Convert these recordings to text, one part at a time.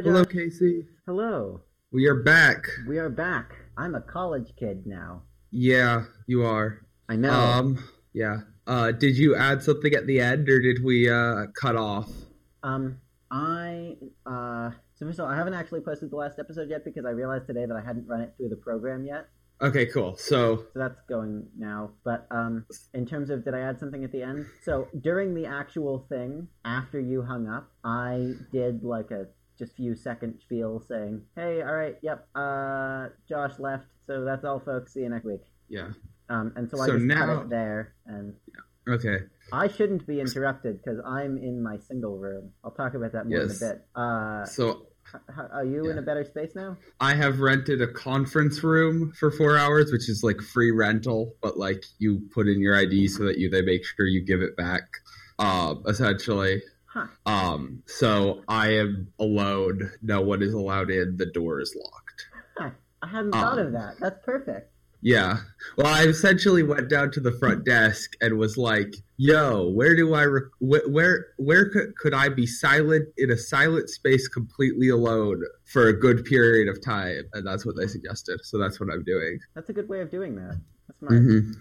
Hi, Hello, Casey. Hello. We are back. We are back. I'm a college kid now. Yeah, you are. I know. Um, yeah. Uh, did you add something at the end, or did we uh cut off? Um, I uh, so first of all, I haven't actually posted the last episode yet because I realized today that I hadn't run it through the program yet. Okay, cool. So, So that's going now. But um, in terms of did I add something at the end? So during the actual thing, after you hung up, I did like a just few second spiel saying, "Hey, all right, yep, uh, Josh left, so that's all, folks. See you next week." yeah. Um, and so I So just now- cut it there, and yeah. Okay. I shouldn't be interrupted because I'm in my single room. I'll talk about that more Yes. in a bit. Uh, So are you in a better space now? I have rented a conference room for four hours, which is like free rental, but like you put in your ID so that you they make sure you give it back. Um, essentially. Huh. Um, so I am alone. No one is allowed in. The door is locked. Huh. I hadn't thought Um, of that. That's perfect. Yeah. Well, I essentially went down to the front desk and was like, "Yo, where do I re- wh- where where could, could I be silent in a silent space completely alone for a good period of time?" And that's what they suggested. So that's what I'm doing. That's a good way of doing that. That's smart. hmm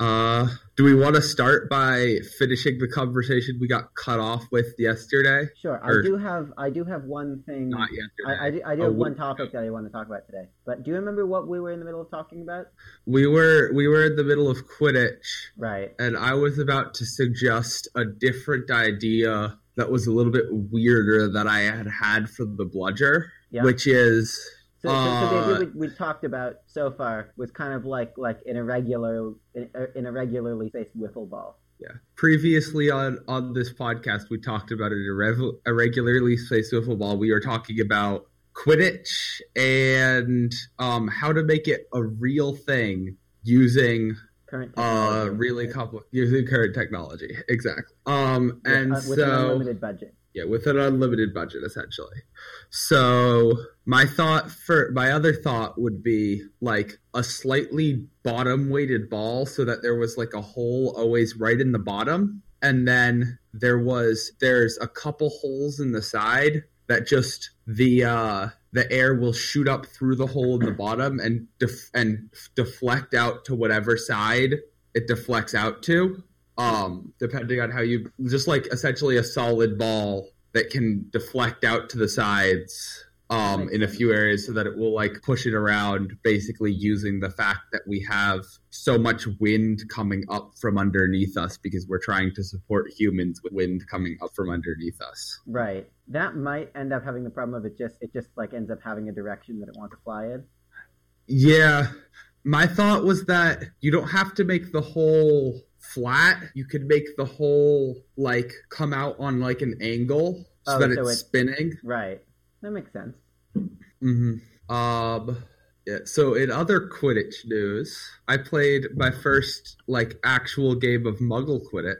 Uh, do we want to start by finishing the conversation we got cut off with yesterday? Sure. I do have. I do have one thing. Not yesterday. I, I do, I do Oh, have one topic that I want to talk about today. But do you remember what we were in the middle of talking about? we were we were in the middle of Quidditch. Right. and I was about to suggest a different idea that was a little bit weirder that I had had for the bludger, Yeah. which is So, so, so the Uh, we, we talked about so far was kind of like like an irregular, in, in a regularly spaced wiffle ball. yeah. Previously on on this podcast, we talked about an irrev- irregularly spaced wiffle ball. We were talking about Quidditch and um, how to make it a real thing using Current uh really complex using current technology exactly um With- and uh, with an so unlimited budget. Yeah with an unlimited budget essentially. So my thought for my other thought would be like a slightly bottom weighted ball so that there was like a hole always right in the bottom. And then there was there's a couple holes in the side that just the uh the air will shoot up through the hole in the bottom and def- and deflect out to whatever side it deflects out to um depending on how you just like essentially a solid ball that can deflect out to the sides um in a few areas so that it will like push it around basically using the fact that we have so much wind coming up from underneath us because we're trying to support humans with wind coming up from underneath us Right. That might end up having the problem of it just it just like ends up having a direction that it wants to fly in. Yeah. My thought was that you don't have to make the hole flat. You could make the hole like come out on like an angle so Oh, that so it's it- spinning. Right. That makes sense. hmm Um yeah, so in other Quidditch news, I played my first like actual game of Muggle Quidditch.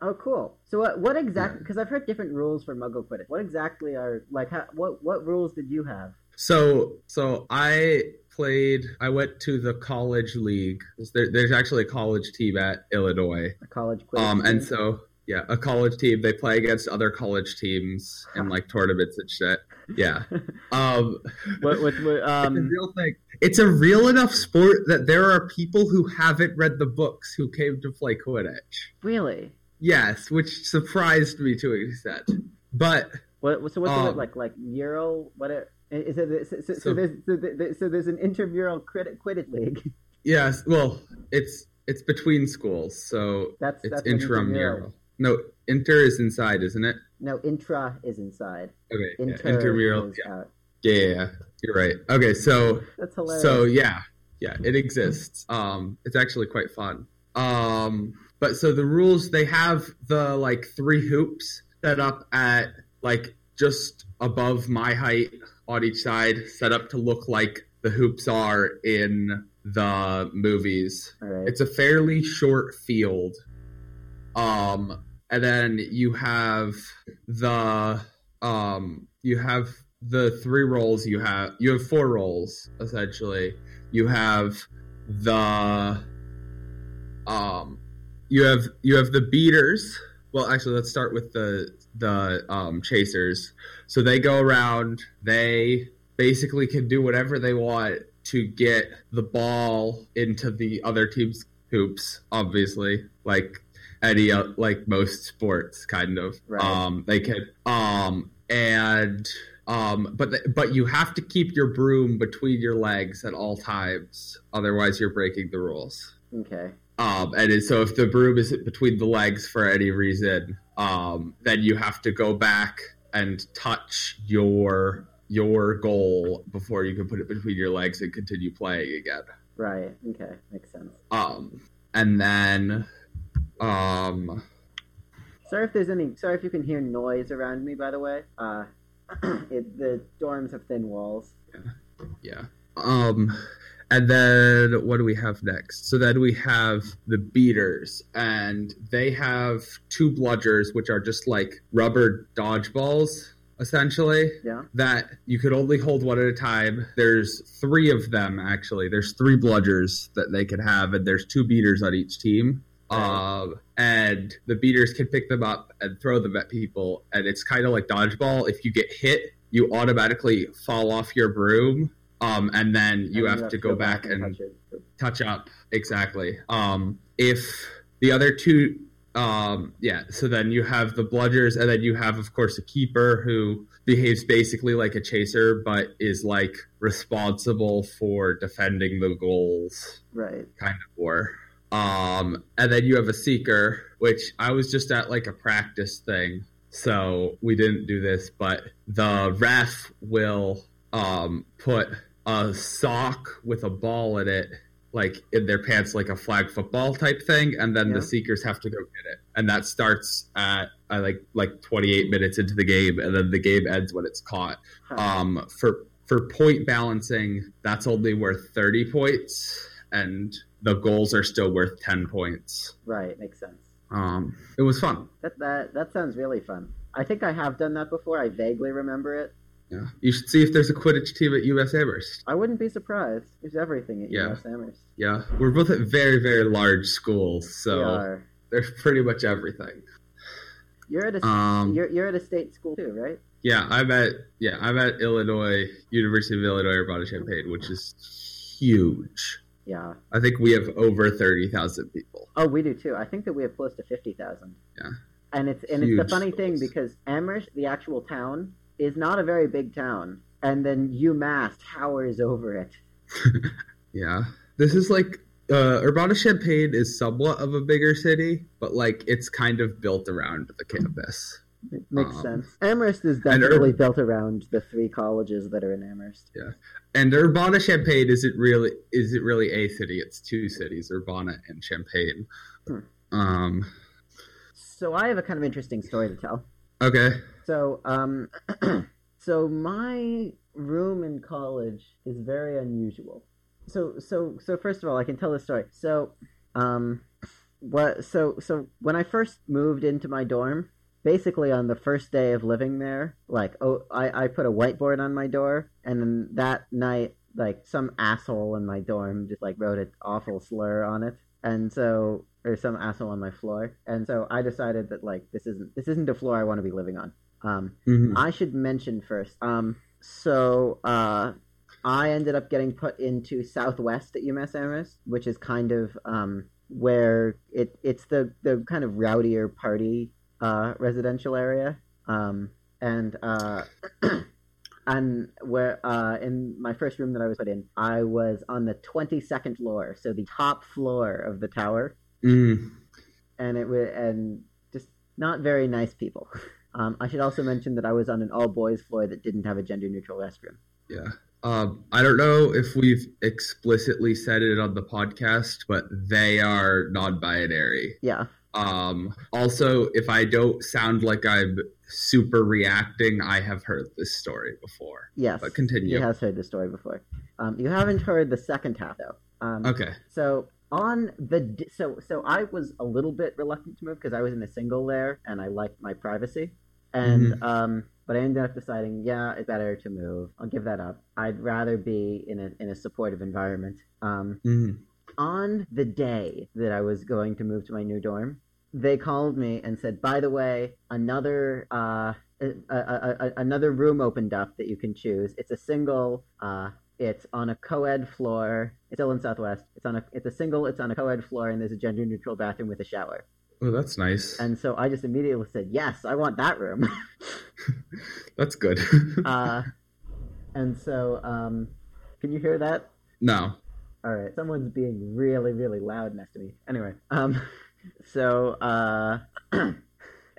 Oh, cool. So what what exactly? Because I've heard different rules for Muggle Quidditch. What exactly are like? How, what what rules did you have? So so I played I went to the college league. There, there's actually a college team at Illinois. A college. Um, and so yeah, a college team they play against other college teams in like tournaments and shit. Yeah. Um, what what, what it's a um real thing. It's a real enough sport that there are people who haven't read the books who came to play Quidditch. really? Yes, which surprised me to an extent. But What so what's Um, it like like Euro? What it, is it? So, so, so, So- there's so, so there's an intramural Quidditch, Quidditch league. yes, well, it's it's between schools, so That's it's that's intramural. No, inter is inside, isn't it? No, intra is inside. Okay, yeah, Inter intramural. Yeah, out. yeah, yeah, yeah, you're right. Okay, so That's hilarious. So yeah, yeah, it exists. Um, it's actually quite fun. Um, but so the rules they have the like three hoops set up at like just above my height on each side, set up to look like the hoops are in the movies. Right. It's a fairly short field. Um, and then you have the um, you have the three roles you have. You have four roles essentially. You have the um, you have you have the beaters. Well, actually, let's start with the the um, chasers. So they go around. They basically can do whatever they want to get the ball into the other team's hoops. Obviously, like any uh, like most sports, kind of. Right. Um, they can um and um, but the, but you have to keep your broom between your legs at all times, otherwise you're breaking the rules. Okay. Um, and so if the broom is between the legs for any reason, um, then you have to go back and touch your your goal before you can put it between your legs and continue playing again. Right. Okay. Makes sense. Um, and then, um, Sorry if there's any. Sorry if you can hear noise around me. By the way, uh, it, the dorms have thin walls. Yeah. yeah. Um, and then what do we have next? So then we have the beaters, and they have two bludgers, which are just like rubber dodgeballs, essentially. Yeah. That you could only hold one at a time. There's three of them actually. There's three bludgers that they can have, and there's two beaters on each team. Um, and the beaters can pick them up and throw them at people, and it's kind of like dodgeball. If you get hit, you automatically fall off your broom, um, and then you And have, to go, back, and touch touch up. Exactly. Um if the other two um yeah so then you have the bludgers and then you have of course a keeper who behaves basically like a chaser but is like responsible for defending the goals Right. kind of war. Um and then you have a seeker which i was just at like a practice thing so we didn't do this but the ref will um put a sock with a ball in it like in their pants like a flag football type thing and then Yeah. the seekers have to go get it and that starts at uh, like like 28 minutes into the game and then the game ends when it's caught Huh. um for for point balancing that's only worth 30 points and the goals are still worth 10 points right. Makes sense. um it was fun That that that sounds really fun. I think I have done that before. I vaguely remember it. Yeah you should see if there's a quidditch team at UMass Amherst I wouldn't be surprised. There's everything at Yeah. UMass Amherst. yeah we're both at very very large schools so there's pretty much everything You're at a um you're you're at a state school too, right? Yeah, I'm at yeah, I'm at Illinois University of Illinois Urbana Champaign, which is huge. Yeah. I think we have over thirty thousand people. Oh, we do too. I think that we have close to fifty thousand. Yeah. And it's and it's the Huge funny thing because Amherst, the actual town, is not a very big town, and then UMass towers over it. Yeah, this is like uh, Urbana Champaign is somewhat of a bigger city, but like it's kind of built around the campus. It makes Um, sense. Amherst is and Ur- definitely built around the three colleges that are in Amherst. Yeah, and Urbana Champaign isn't really is it really a city? It's two cities, Urbana and Champaign. Hmm. Um. So I have a kind of interesting story to tell. Okay. So, um, so my room in college is very unusual. So, so, so first of all, I can tell the story. So, um, what? So, so when I first moved into my dorm, basically on the first day of living there, like, oh, I, I put a whiteboard on my door, and then that night, like, some asshole in my dorm just like wrote an awful slur on it, and so or some asshole on my floor, and so I decided that like this isn't this isn't a floor I want to be living on. Um, Mhm. I should mention first. Um, so uh, I ended up getting put into Southwest at UMass Amherst, which is kind of um, where it it's the the kind of rowdier party uh, residential area, um, and uh, and where uh, in my first room that I was put in, I was on the twenty second floor, so the top floor of the tower Mm. and it was and just not very nice people. Um, I should also mention that I was on an all boys floor that didn't have a gender neutral restroom. Yeah. Um, I don't know if we've explicitly said it on the podcast, but they are non-binary. Yeah, Um, also, if I don't sound like I'm super reacting, I have heard this story before. yes, But continue. he has heard the story before. Um, you haven't heard the second half though. Um, Okay. So on the so so I was a little bit reluctant to move because I was in a single there and I liked my privacy, and um, but I ended up deciding yeah it's better to move. I'll give that up. I'd rather be in a in a supportive environment. Um, Mhm. on the day that I was going to move to my new dorm, they called me and said, by the way, another uh, a, a, a, another room opened up that you can choose. It's a single. Uh, it's on a co-ed floor. It's still in Southwest. It's on a. It's a single. It's on a co-ed floor, and there's a gender-neutral bathroom with a shower. Oh, that's nice. And so I just immediately said, "Yes, I want that room." that's good. uh, and so, um, can you hear that? No. All right. Someone's being really, really loud next to me. Anyway, um, so uh,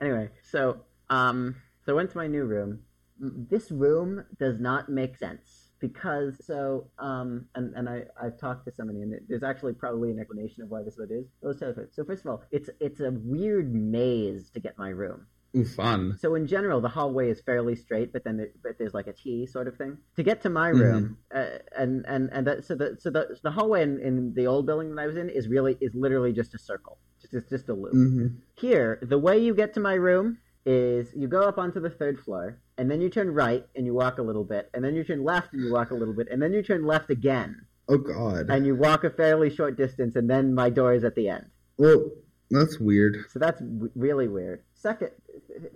anyway, so um, so I went to my new room. This room does not make sense because so um and and I I've talked to somebody and there's actually probably an explanation of why this is is. Let's tell you. So first of all, it's it's a weird maze to get my room. Ooh, fun. So in general, the hallway is fairly straight, but then there, but there's like a T sort of thing to get to my room, mm-hmm. uh, and and and that, so the so the the hallway in, in the old building that I was in is really is literally just a circle, just just a loop. Mm-hmm. Here, the way you get to my room is you go up onto the third floor, and then you turn right and you walk a little bit, and then you turn left and you walk a little bit, and then you turn left again. Oh God! And you walk a fairly short distance, and then my door is at the end. Well, that's weird. So that's w- really weird. Second,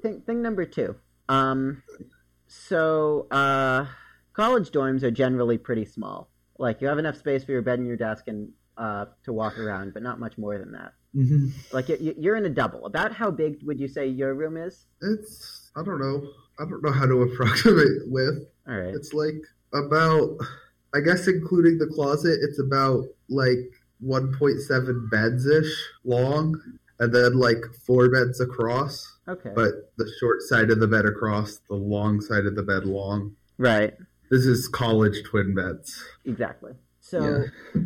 thing, thing number two. Um, so uh, college dorms are generally pretty small. Like you have enough space for your bed and your desk and uh, to walk around, but not much more than that. Mm-hmm. Like you're in a double. About how big would you say your room is? It's I don't know. I don't know how to approximate with. All right. It's like about I guess including the closet, it's about like 1.7 beds ish long and then like four beds across. Okay. But the short side of the bed across, the long side of the bed long. Right. This is college twin beds. Exactly. So yeah.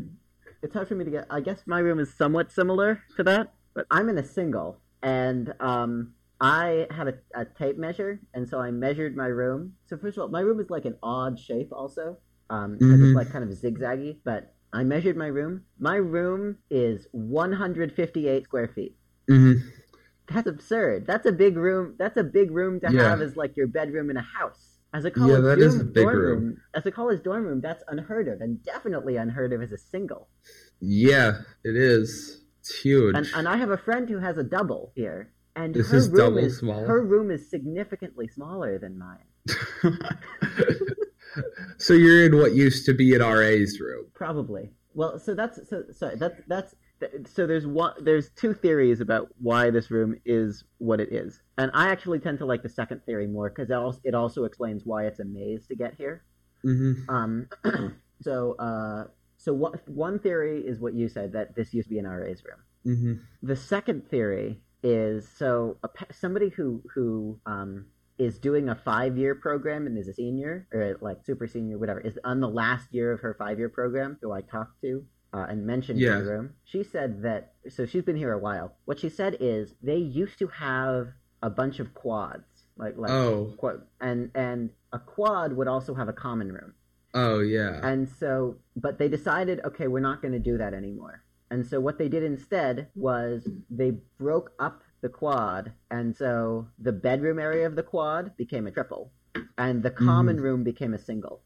It's hard for me to get. I guess my room is somewhat similar to that, but I'm in a single, and um, I have a, a tape measure, and so I measured my room. So first of all, my room is like an odd shape, also. Um, mm-hmm. It's like kind of zigzaggy, but I measured my room. My room is 158 square feet. Mm-hmm. That's absurd. That's a big room. That's a big room to yeah. have as like your bedroom in a house. As a college yeah, that dorm, is a big dorm room. room. As a college dorm room, that's unheard of, and definitely unheard of as a single. Yeah, it is. It's huge. And, and I have a friend who has a double here, and this her is room double is small. her room is significantly smaller than mine. so you're in what used to be an RA's room. Probably. Well, so that's so sorry. That's that's so there's one there's two theories about why this room is what it is, and I actually tend to like the second theory more because it also, explains why it's a maze to get here. Mm-hmm. Um, so uh, so what, one theory is what you said that this used to be an RA's room. Mm-hmm. The second theory is so a, somebody who who um, is doing a five year program and is a senior or like super senior, whatever, is on the last year of her five year program, who I talked to uh, and mentioned yeah. in the room. She said that, so she's been here a while. What she said is they used to have a bunch of quads. Like, like oh. Quad, and and a quad would also have a common room. Oh yeah. And so, but they decided, okay, we're not going to do that anymore. And so what they did instead was they broke up the quad, and so the bedroom area of the quad became a triple, and the common mm. room became a single.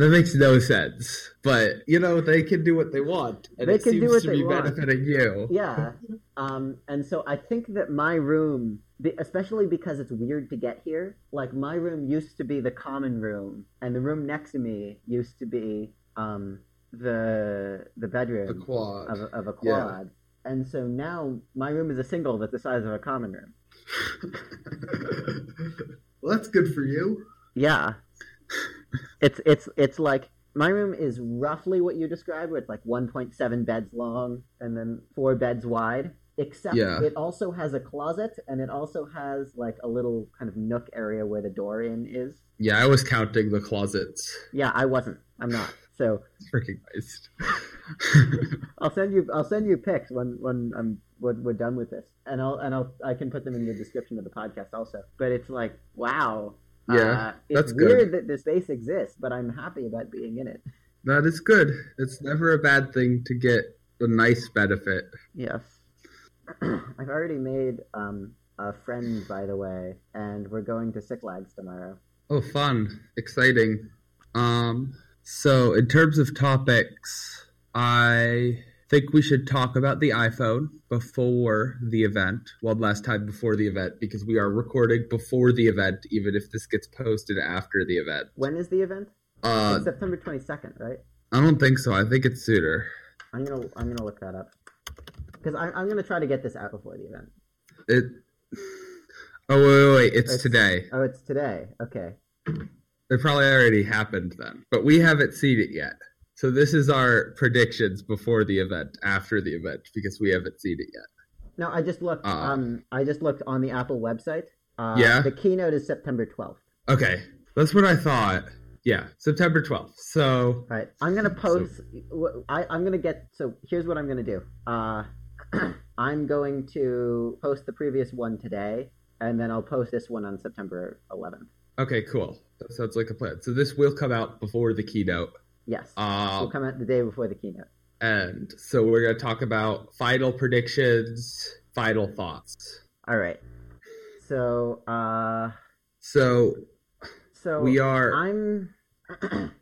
That makes no sense. But you know, they can do what they want, and they it can seems do what to they be want. benefiting you. Yeah. Um, and so I think that my room, especially because it's weird to get here, like my room used to be the common room, and the room next to me used to be um, the the bedroom the quad. Of, of a quad. Yeah. And so now my room is a single that's the size of a common room. well, that's good for you. Yeah. It's it's it's like my room is roughly what you described, where it's like 1.7 beds long and then four beds wide. Except yeah. it also has a closet and it also has like a little kind of nook area where the door in is. Yeah, I was counting the closets. Yeah, I wasn't. I'm not. So freaking nice. I'll send you. I'll send you pics when when I'm when we're done with this, and I'll and I'll I can put them in the description of the podcast also. But it's like wow. Yeah, uh, it's that's weird good. that the space exists, but I'm happy about being in it. That is good. It's never a bad thing to get a nice benefit. Yes. I've already made um, a friend, by the way, and we're going to Six Flags tomorrow. Oh, fun! Exciting. Um, so, in terms of topics, I think we should talk about the iPhone before the event, one last time before the event, because we are recording before the event, even if this gets posted after the event. When is the event? Uh, It's September twenty second, right? I don't think so. I think it's sooner. I'm gonna I'm gonna look that up because I'm I'm gonna try to get this out before the event. It. Oh wait, wait, wait! It's, It's- today. Oh, it's today. Okay. It probably already happened then, but we haven't seen it yet. So this is our predictions before the event, after the event, because we haven't seen it yet. No, I just looked. Uh. um, I just looked on the Apple website. Uh, Yeah? The keynote is September twelfth. Okay, that's what I thought. Yeah, September twelfth. So All right. I'm gonna post. wh- I, I'm gonna get. So here's what I'm gonna do. Uh, I'm going to post the previous one today, and then I'll post this one on September 11th. okay, cool. That sounds like a plan. So this will come out before the keynote. Yes. Um, will come out the day before the keynote. and so we're gonna talk about final predictions, final thoughts. All right. So, uh, So so we are. I'm.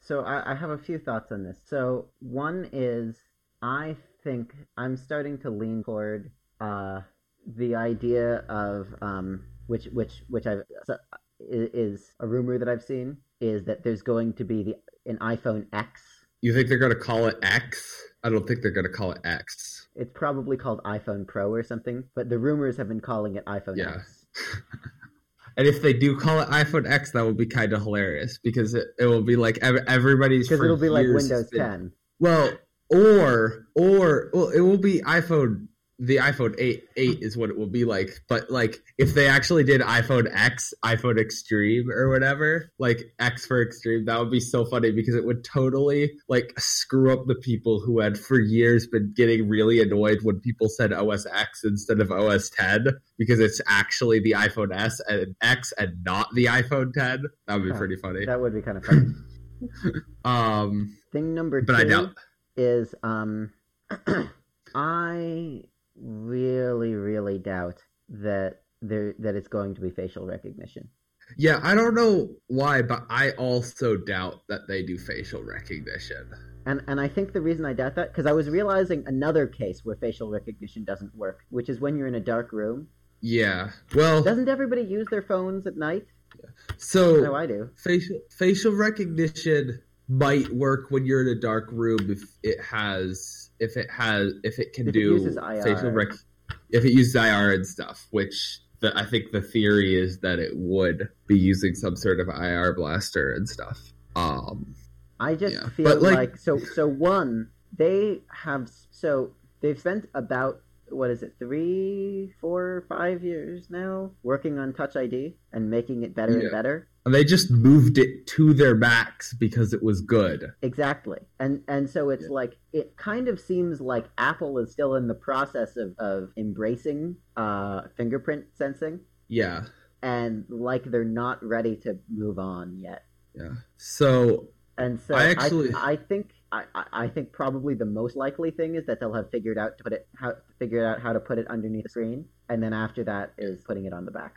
so I, I have a few thoughts on this. So one is I think I'm starting to lean toward uh, the idea of um, which which which I've so, i- is a rumor that I've seen is that there's going to be the an iPhone X. You think they're gonna call it X? I don't think they're gonna call it X. It's probably called iPhone Pro or something, but the rumors have been calling it iPhone Yeah. X. And if they do call it iPhone X, that will be kind of hilarious because it, it will be like ev- everybody's Because it'll be like Windows been- 10. Well, or or well, it will be iPhone. The iPhone eight eight is what it will be like. But like, if they actually did iPhone X, iPhone Extreme, or whatever, like X for Extreme, that would be so funny because it would totally like screw up the people who had for years been getting really annoyed when people said OS X instead of OS ten because it's actually the iPhone S and X and not the iPhone ten. That would be Huh. pretty funny. That would be kind of funny. Um, Thing number but two I doubt. is um, I really, really doubt that there that it's going to be facial recognition. Yeah, I don't know why, but I also doubt that they do facial recognition. And and I think the reason I doubt that because I was realizing another case where facial recognition doesn't work, which is when you're in a dark room. Yeah. Well, Doesn't everybody use their phones at night? No, so I do. facial facial recognition might work when you're in a dark room if it has if it has if it can If it do IR. facial rec if it uses IR and stuff, which the, I think the theory is that it would be using some sort of IR blaster and stuff. Um, I just Yeah, feel like, like- so so one they have so they've spent about what is it three four five years now working on Touch ID and making it better Yeah. and better and they just moved it to their Macs because it was good. exactly and and so it's Yeah. like it kind of seems like Apple is still in the process of of embracing uh fingerprint sensing Yeah. and like they're not ready to move on yet Yeah. So And so I I actually- I, think I, I think probably the most likely thing is that they'll have figured out to put it how figured out how to put it underneath the screen, and then after that is putting it on the back.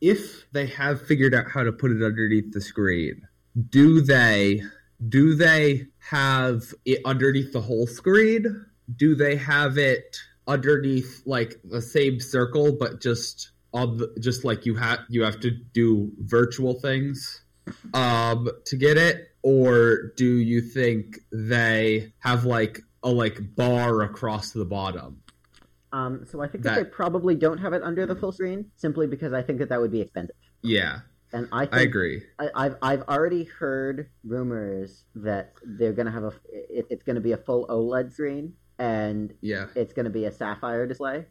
if they have figured out how to put it underneath the screen, do they do they have it underneath the whole screen? Do they have it underneath like the same circle but just on the, just like you have you have to do virtual things um to get it or do you think they have like a like bar across the bottom? Um, so I think that, That- they probably don't have it under the full screen simply because I think that that would be expensive. Yeah, And I think I agree. I, I've I've already heard rumors that they're gonna have a it, it's gonna be a full OLED screen and Yeah. it's gonna be a sapphire display,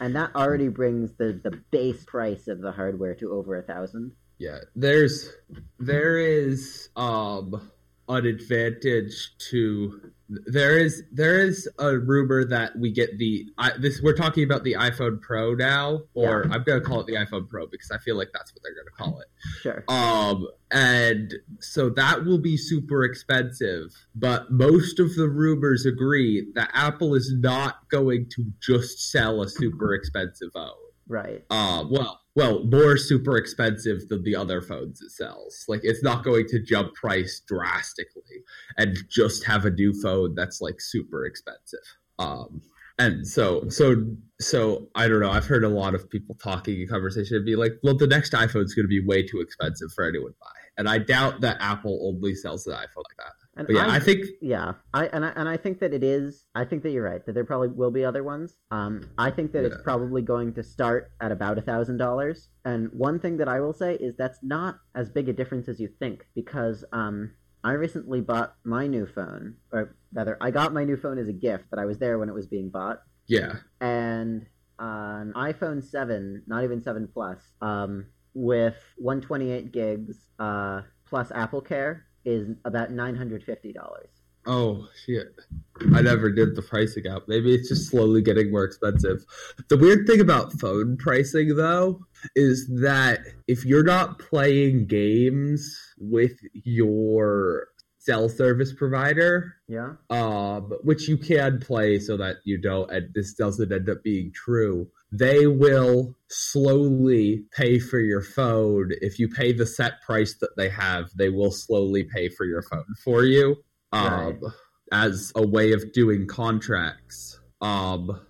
and that already brings the the base price of the hardware to over a thousand. Yeah, there's there is um an advantage to there is there is a rumor that we get the I, this we're talking about the iPhone Pro now or I'm going to call it the iPhone Pro because I feel like that's what they're going to call it. Sure. Um and so that will be super expensive, but most of the rumors agree that Apple is not going to just sell a super expensive phone Right. Uh, well, well, more super expensive than the other phones it sells. Like it's not going to jump price drastically and just have a new phone that's like super expensive. Um, and so so so I don't know. I've heard a lot of people talking in conversation and be like, well, the next iPhone's going to be way too expensive for anyone to buy. And I doubt that Apple only sells an iPhone like that. And But yeah, I, think Yeah, I and I and I think that it is. I think that you're right. That there probably will be other ones. Um, I think that it's probably going to start at about a thousand dollars. And one thing that I will say is that's not as big a difference as you think because um, I recently bought my new phone, or rather, I got my new phone as a gift, but I was there when it was being bought. yeah, and an iPhone 7, not even 7 Plus, um, with 128 gigs uh, plus Apple Care is about $950. Oh shit. I never did the pricing out. Maybe it's just slowly getting more expensive. The weird thing about phone pricing though is that if you're not playing games with your cell service provider, Yeah? um, which you can play so that you don't, and this doesn't end up being true. They will slowly pay for your phone. If you pay the set price that they have, they will slowly pay for your phone for you um, Right. as a way of doing contracts. Um,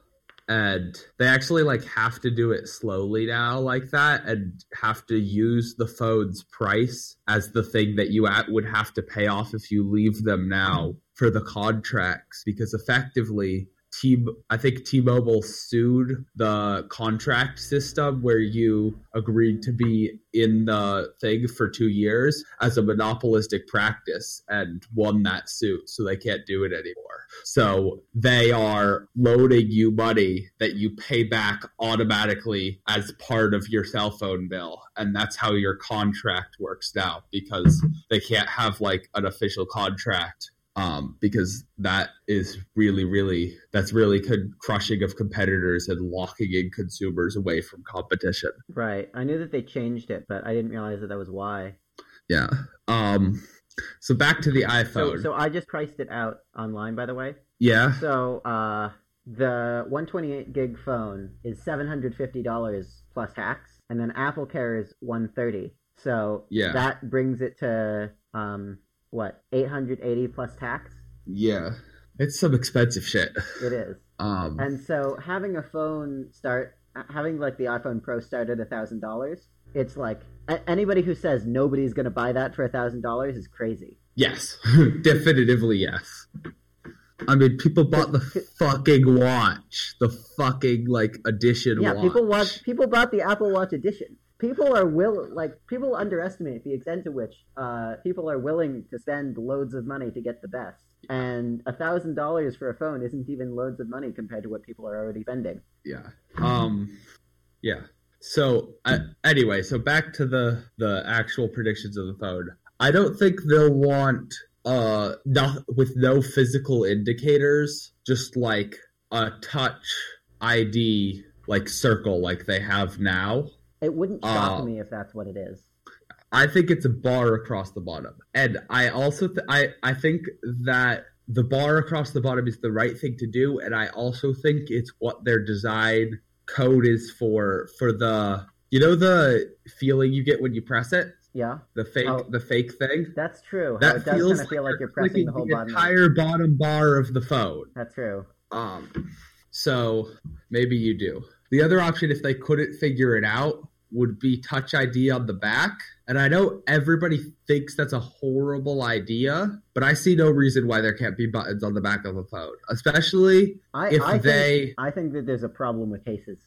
and they actually like have to do it slowly now like that and have to use the phone's price as the thing that you at would have to pay off if you leave them now for the contracts because effectively T I think T-Mobile sued the contract system where you agreed to be in the thing for 2 years as a monopolistic practice and won that suit so they can't do it anymore. So they are loading you money that you pay back automatically as part of your cell phone bill and that's how your contract works now because they can't have like an official contract um, because that is really, really that's really con- crushing of competitors and locking in consumers away from competition. Right. I knew that they changed it, but I didn't realize that that was why. Yeah. Um. So back to the So, iPhone. so I just priced it out online, by the way. yeah. So uh, the 128 gig phone is $750 plus tax, and then Apple Care is 130. So Yeah. that brings it to um, what 880 plus tax. Yeah. It's some expensive shit. It is. Um. And so having a phone start, having like the iPhone Pro start at a thousand dollars, it's like a- anybody who says nobody's gonna buy that for a thousand dollars is crazy. Yes. Definitively yes. I mean, people bought the fucking watch, the fucking like edition Yeah, watch. people watch. People bought the Apple Watch edition. People are will like people underestimate the extent to which uh, people are willing to spend loads of money to get the best. And a thousand dollars for a phone isn't even loads of money compared to what people are already spending. yeah. Um yeah. So uh, anyway so back to the the actual predictions of the phone. I don't think they'll want uh not with no physical indicators just like a touch id like circle like they have now It wouldn't shock Uh, me if that's what it is. I think it's a bar across the bottom, and I also th- I I think that the bar across the bottom is the right thing to do, and I also think it's what their design code is for for the you know the feeling you get when you press it, Yeah, the fake Oh. the fake thing. that's true. That it does feels kind of feel like you're pressing the whole the button. entire bottom bar of the phone. That's true. Um, so maybe you do. The other option, if they couldn't figure it out, would be Touch ID on the back. And I know everybody thinks that's a horrible idea, but I see no reason why there can't be buttons on the back of a phone, especially I, if I they. think, I think that there's a problem with cases.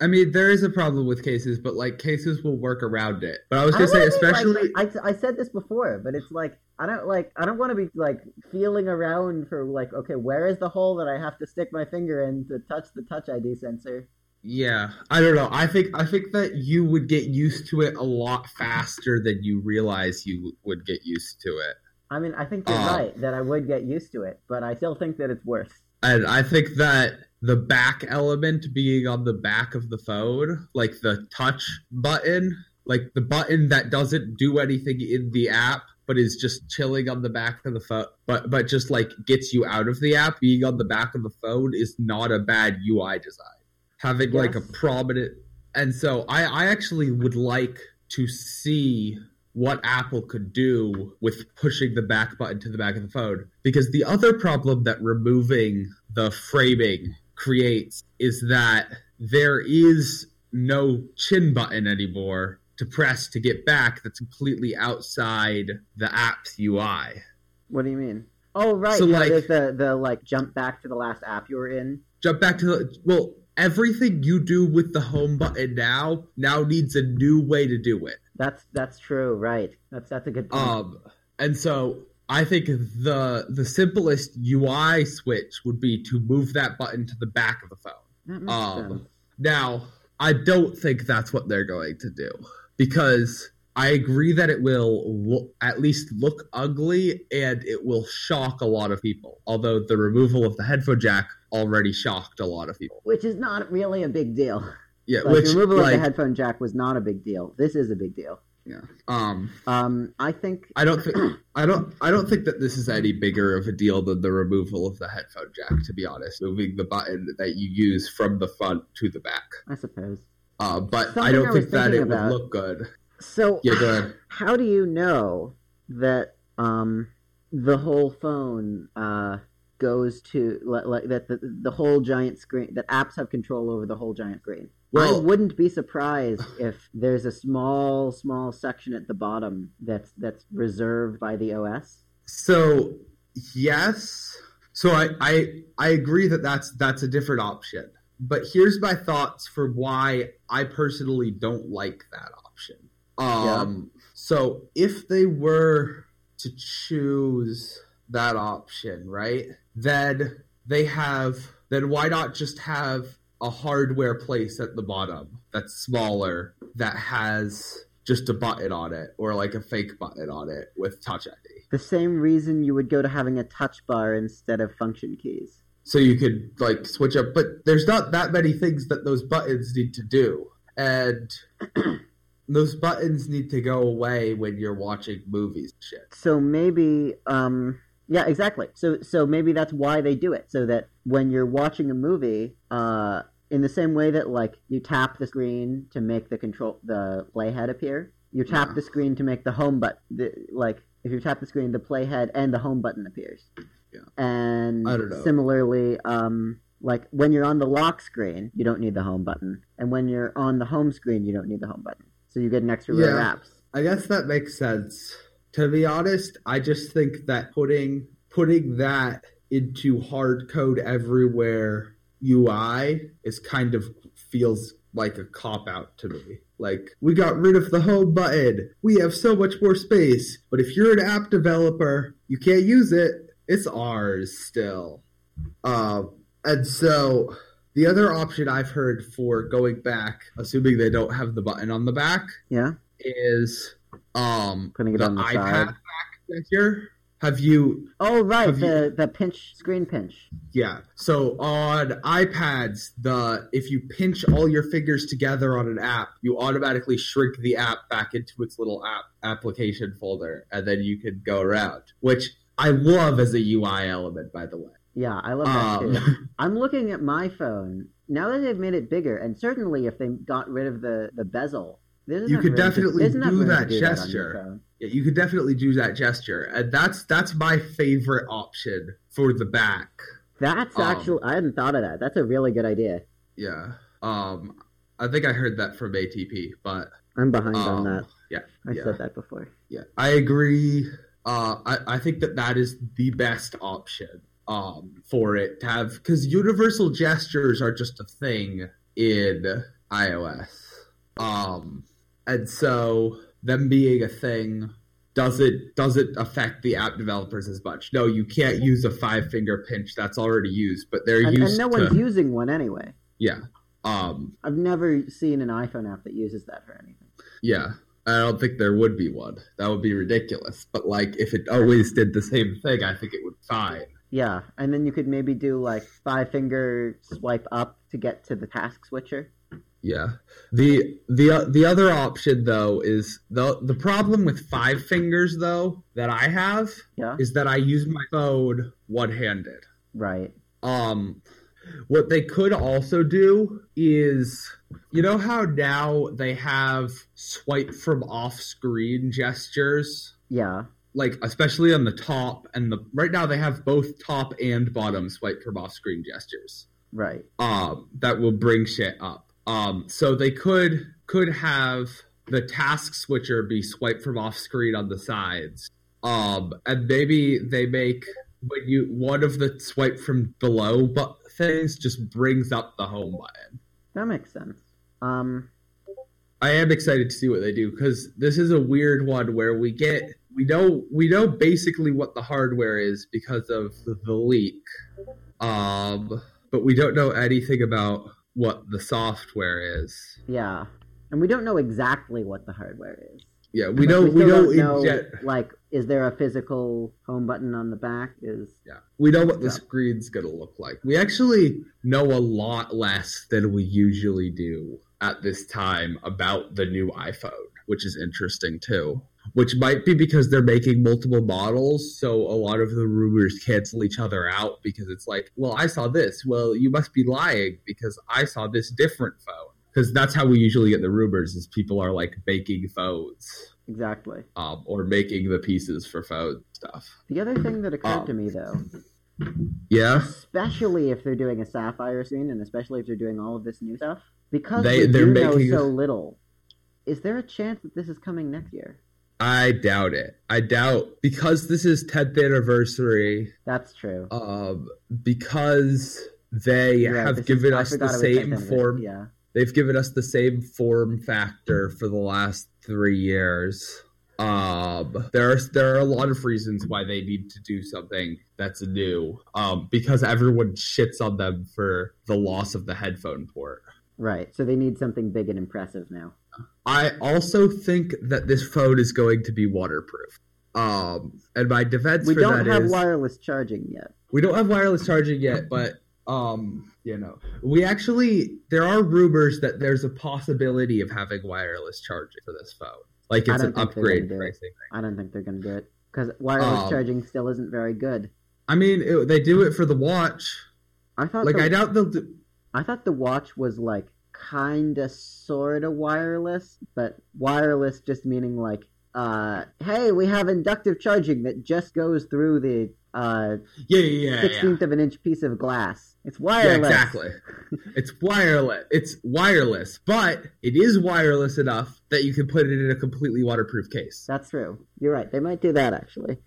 I mean, there is a problem with cases, but like cases will work around it. But I was I gonna say, wanna like- especially. I, I said this before, but it's like I don't like I don't want to be like feeling around for like okay, where is the hole that I have to stick my finger in to touch the Touch ID sensor? Yeah, I don't know. I think I think that you would get used to it a lot faster than you realize you would get used to it. I mean, I think you're Uh, right that I would get used to it, but I still think that it's worse. And I think that the back element being on the back of the phone, like the touch button, like the button that doesn't do anything in the app but is just chilling on the back of the phone but but just like gets you out of the app being on the back of the phone is not a bad UI design. Having like a prominent and so I, I actually would like to see what Apple could do with pushing the back button to the back of the phone. Because the other problem that removing the framing creates is that there is no chin button anymore to press to get back that's completely outside the app's UI. What do you mean? Oh, right. So, like- there's the the like jump back to the last app you were in. Jump back to the well, everything you do with the home button now now needs a new way to do it. That's that's true. Right. That's that's a good point. Um, and so I think the the simplest UI switch would be to move that button to the back of the phone. Um, sense. now, I don't think that's what they're going to do because I agree that it will look, at least look ugly and it will shock a lot of people. Although the removal of the headphone jack already shocked a lot of people. Which is not really a big deal. Yeah, Like, which removal of the headphone jack was not a big deal. This is a big deal. yeah. Um, Um, I think I don't think I don't I don't think that this is any bigger of a deal than the removal of the headphone jack. To be honest, moving the button that you use from the front to the back. I suppose. Uh, but Something I don't I think that it about- would look good. So Yeah, go ahead. how do you know that um the whole phone uh goes to like, like that the, the whole giant screen that apps have control over the whole giant screen Well, i wouldn't be surprised if there's a small small section at the bottom that's that's reserved by the os so yes, so I, I I agree that that's that's a different option. But here's my thoughts for why I personally don't like that option. Um, so if they were to choose that option, right? Then they have then why not just have a hardware place at the bottom that's smaller that has just a button on it or like a fake button on it with touch ID. the same reason you would go to having a touch bar instead of function keys So you could like switch up but there's not that many things that those buttons need to do. And those buttons need to go away when you're watching movies and shit. so maybe um yeah exactly so so maybe that's why they do it so that when you're watching a movie uh in the same way that like you tap the screen to make the control the playhead appear you tap Yeah. the screen to make the home button the, like if you tap the screen the playhead and the home button appears Yeah. and I don't know. similarly um like when you're on the lock screen you don't need the home button and when you're on the home screen you don't need the home button so you get an extra row of Yeah. apps I guess that makes sense. To be honest, I just think that putting putting that into hard code everywhere UI is kind of feels like a cop out to me. Like we got rid of the home button. We have so much more space. But if you're an app developer, you can't use it. It's ours still. Um, and so the other option I've heard for going back, assuming they don't have the button on the back, yeah is um Putting it the on the iPad side. back gesture. Have you? Oh right, Have you- the the pinch screen pinch. Yeah. So on iPads, the if you pinch all your fingers together on an app, you automatically shrink the app back into its little app application folder, and then you can go around. Which I love as a UI element, by the way. Yeah, I love that too. Um, I'm looking at my phone now that they've made it bigger, and certainly if they got rid of the the bezel, You could definitely do that do gesture. phone. yeah, you could definitely do that gesture, and that's that's my favorite option for the back. That's Um, actually I hadn't thought of that. That's a really good idea. Yeah. Um, I think I heard that from ATP, but I'm behind on um, that. yeah, I yeah. said that before. Yeah, I agree. Uh, I, I think that that is the best option um, for it to have because universal gestures are just a thing in iOS, um, and so them being a thing doesn't doesn't affect the app developers as much. No, you can't use a five finger pinch that's already used, but they're And, used and no to one's using one anyway. yeah. Um, I've never seen an iPhone app that uses that for anything. Yeah. I don't think there would be one. That would be ridiculous. But like if it always did the same thing, I think it would fine. Yeah, and then you could maybe do like five finger swipe up to get to the task switcher. Yeah. The the the other option though is the the problem with five fingers though that I have Yeah, is that I use my phone one-handed. right. Um What they could also do is, you know how now they have swipe from off screen gestures? Yeah. Like, especially on the top and the. Right now, they have both top and bottom swipe from off screen gestures. Right. Um, that will bring shit up. Um, so they could could have the task switcher be swiped from off screen on the sides. Um, and maybe they make when you one of the swipe from below but things just brings up the home button. That makes sense. Um, I am excited to see what they do because this is a weird one where we get we know we know basically what the hardware is because of the, the leak, um, but we don't know anything about what the software is. yeah. And we don't know exactly what the hardware is. Yeah, we know we still know, don't know jet- like is there a physical home button on the back? Is Yeah, we know what the screen's gonna look like. We actually know a lot less than we usually do at this time about the new iPhone, which is interesting too. Which might be because they're making multiple models, so a lot of the rumors cancel each other out because it's like, well, I saw this. Well, you must be lying because I saw this different phone. Because that's how we usually get the rumors is people are like making phones exactly. um, or making the pieces for phone stuff. The other thing that occurred Um, to me though, Yeah. especially if they're doing a sapphire scene, and especially if they're doing all of this new stuff, because They- we they're do making- know so little. Is there a chance that this is coming next year? I doubt it. I doubt because this is 10th anniversary. That's true. Um, because they You're have this is- given us the forgot it was same form. Yeah. They've given us the same form factor for the last three years. Um, there are there are a lot of reasons why they need to do something that's new. Um, because everyone shits on them for the loss of the headphone port. Right. So they need something big and impressive now. I also think that this phone is going to be waterproof. Um, and my defense for that is We don't have is- wireless charging yet. we don't have wireless charging yet, but um, you know, we actually there are rumors that there's a possibility of having wireless charging for this phone. Like it's an upgrade gonna do it. pricing. I don't think they're going to do it because wireless Um, charging still isn't very good. I mean, it, they do it for the watch. I thought Like the, I doubt they'll do. I thought the watch was like kinda sorta wireless, but wireless just meaning like uh hey, we have inductive charging that just goes through the uh Yeah, yeah, yeah. sixteenth of an inch piece of glass. It's Yeah, wireless. exactly. it's wireless. It's wireless, but it is wireless enough that you can put it in a completely waterproof case. That's true. You're right. They might do that actually.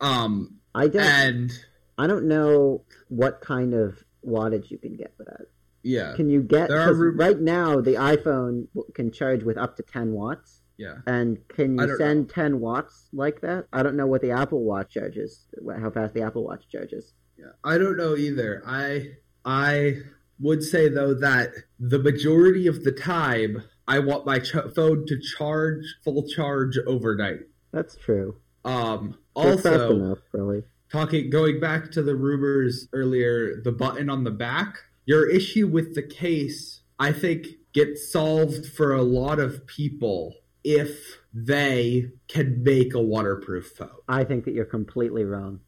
Um, I don't and I don't know what kind of wattage you can get with that. Yeah, Can you get There are right now the iPhone can charge with up to 10 watts yeah. and can you send 10 watts like that? I don't know what the Apple Watch charges, how fast the Apple Watch charges. Yeah, I don't know either. I I would say though that the majority of the time I want my ch- phone to charge full charge overnight. That's true. Um That's fast also enough, really. talking going back to the rumors earlier, the button on the back, your issue with the case I think gets solved for a lot of people if they can make a waterproof phone. I think that you're completely wrong.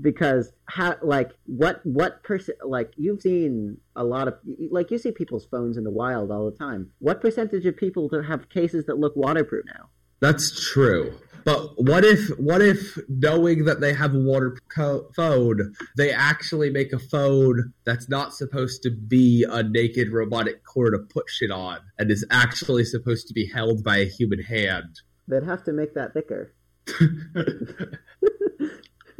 because how like what what person like you've seen a lot of like you see people's phones in the wild all the time. What percentage of people have cases that look waterproof now? That's true. But what if what if knowing that they have a water co- phone, they actually make a phone that's not supposed to be a naked robotic core to put shit on and is actually supposed to be held by a human hand? They'd have to make that thicker.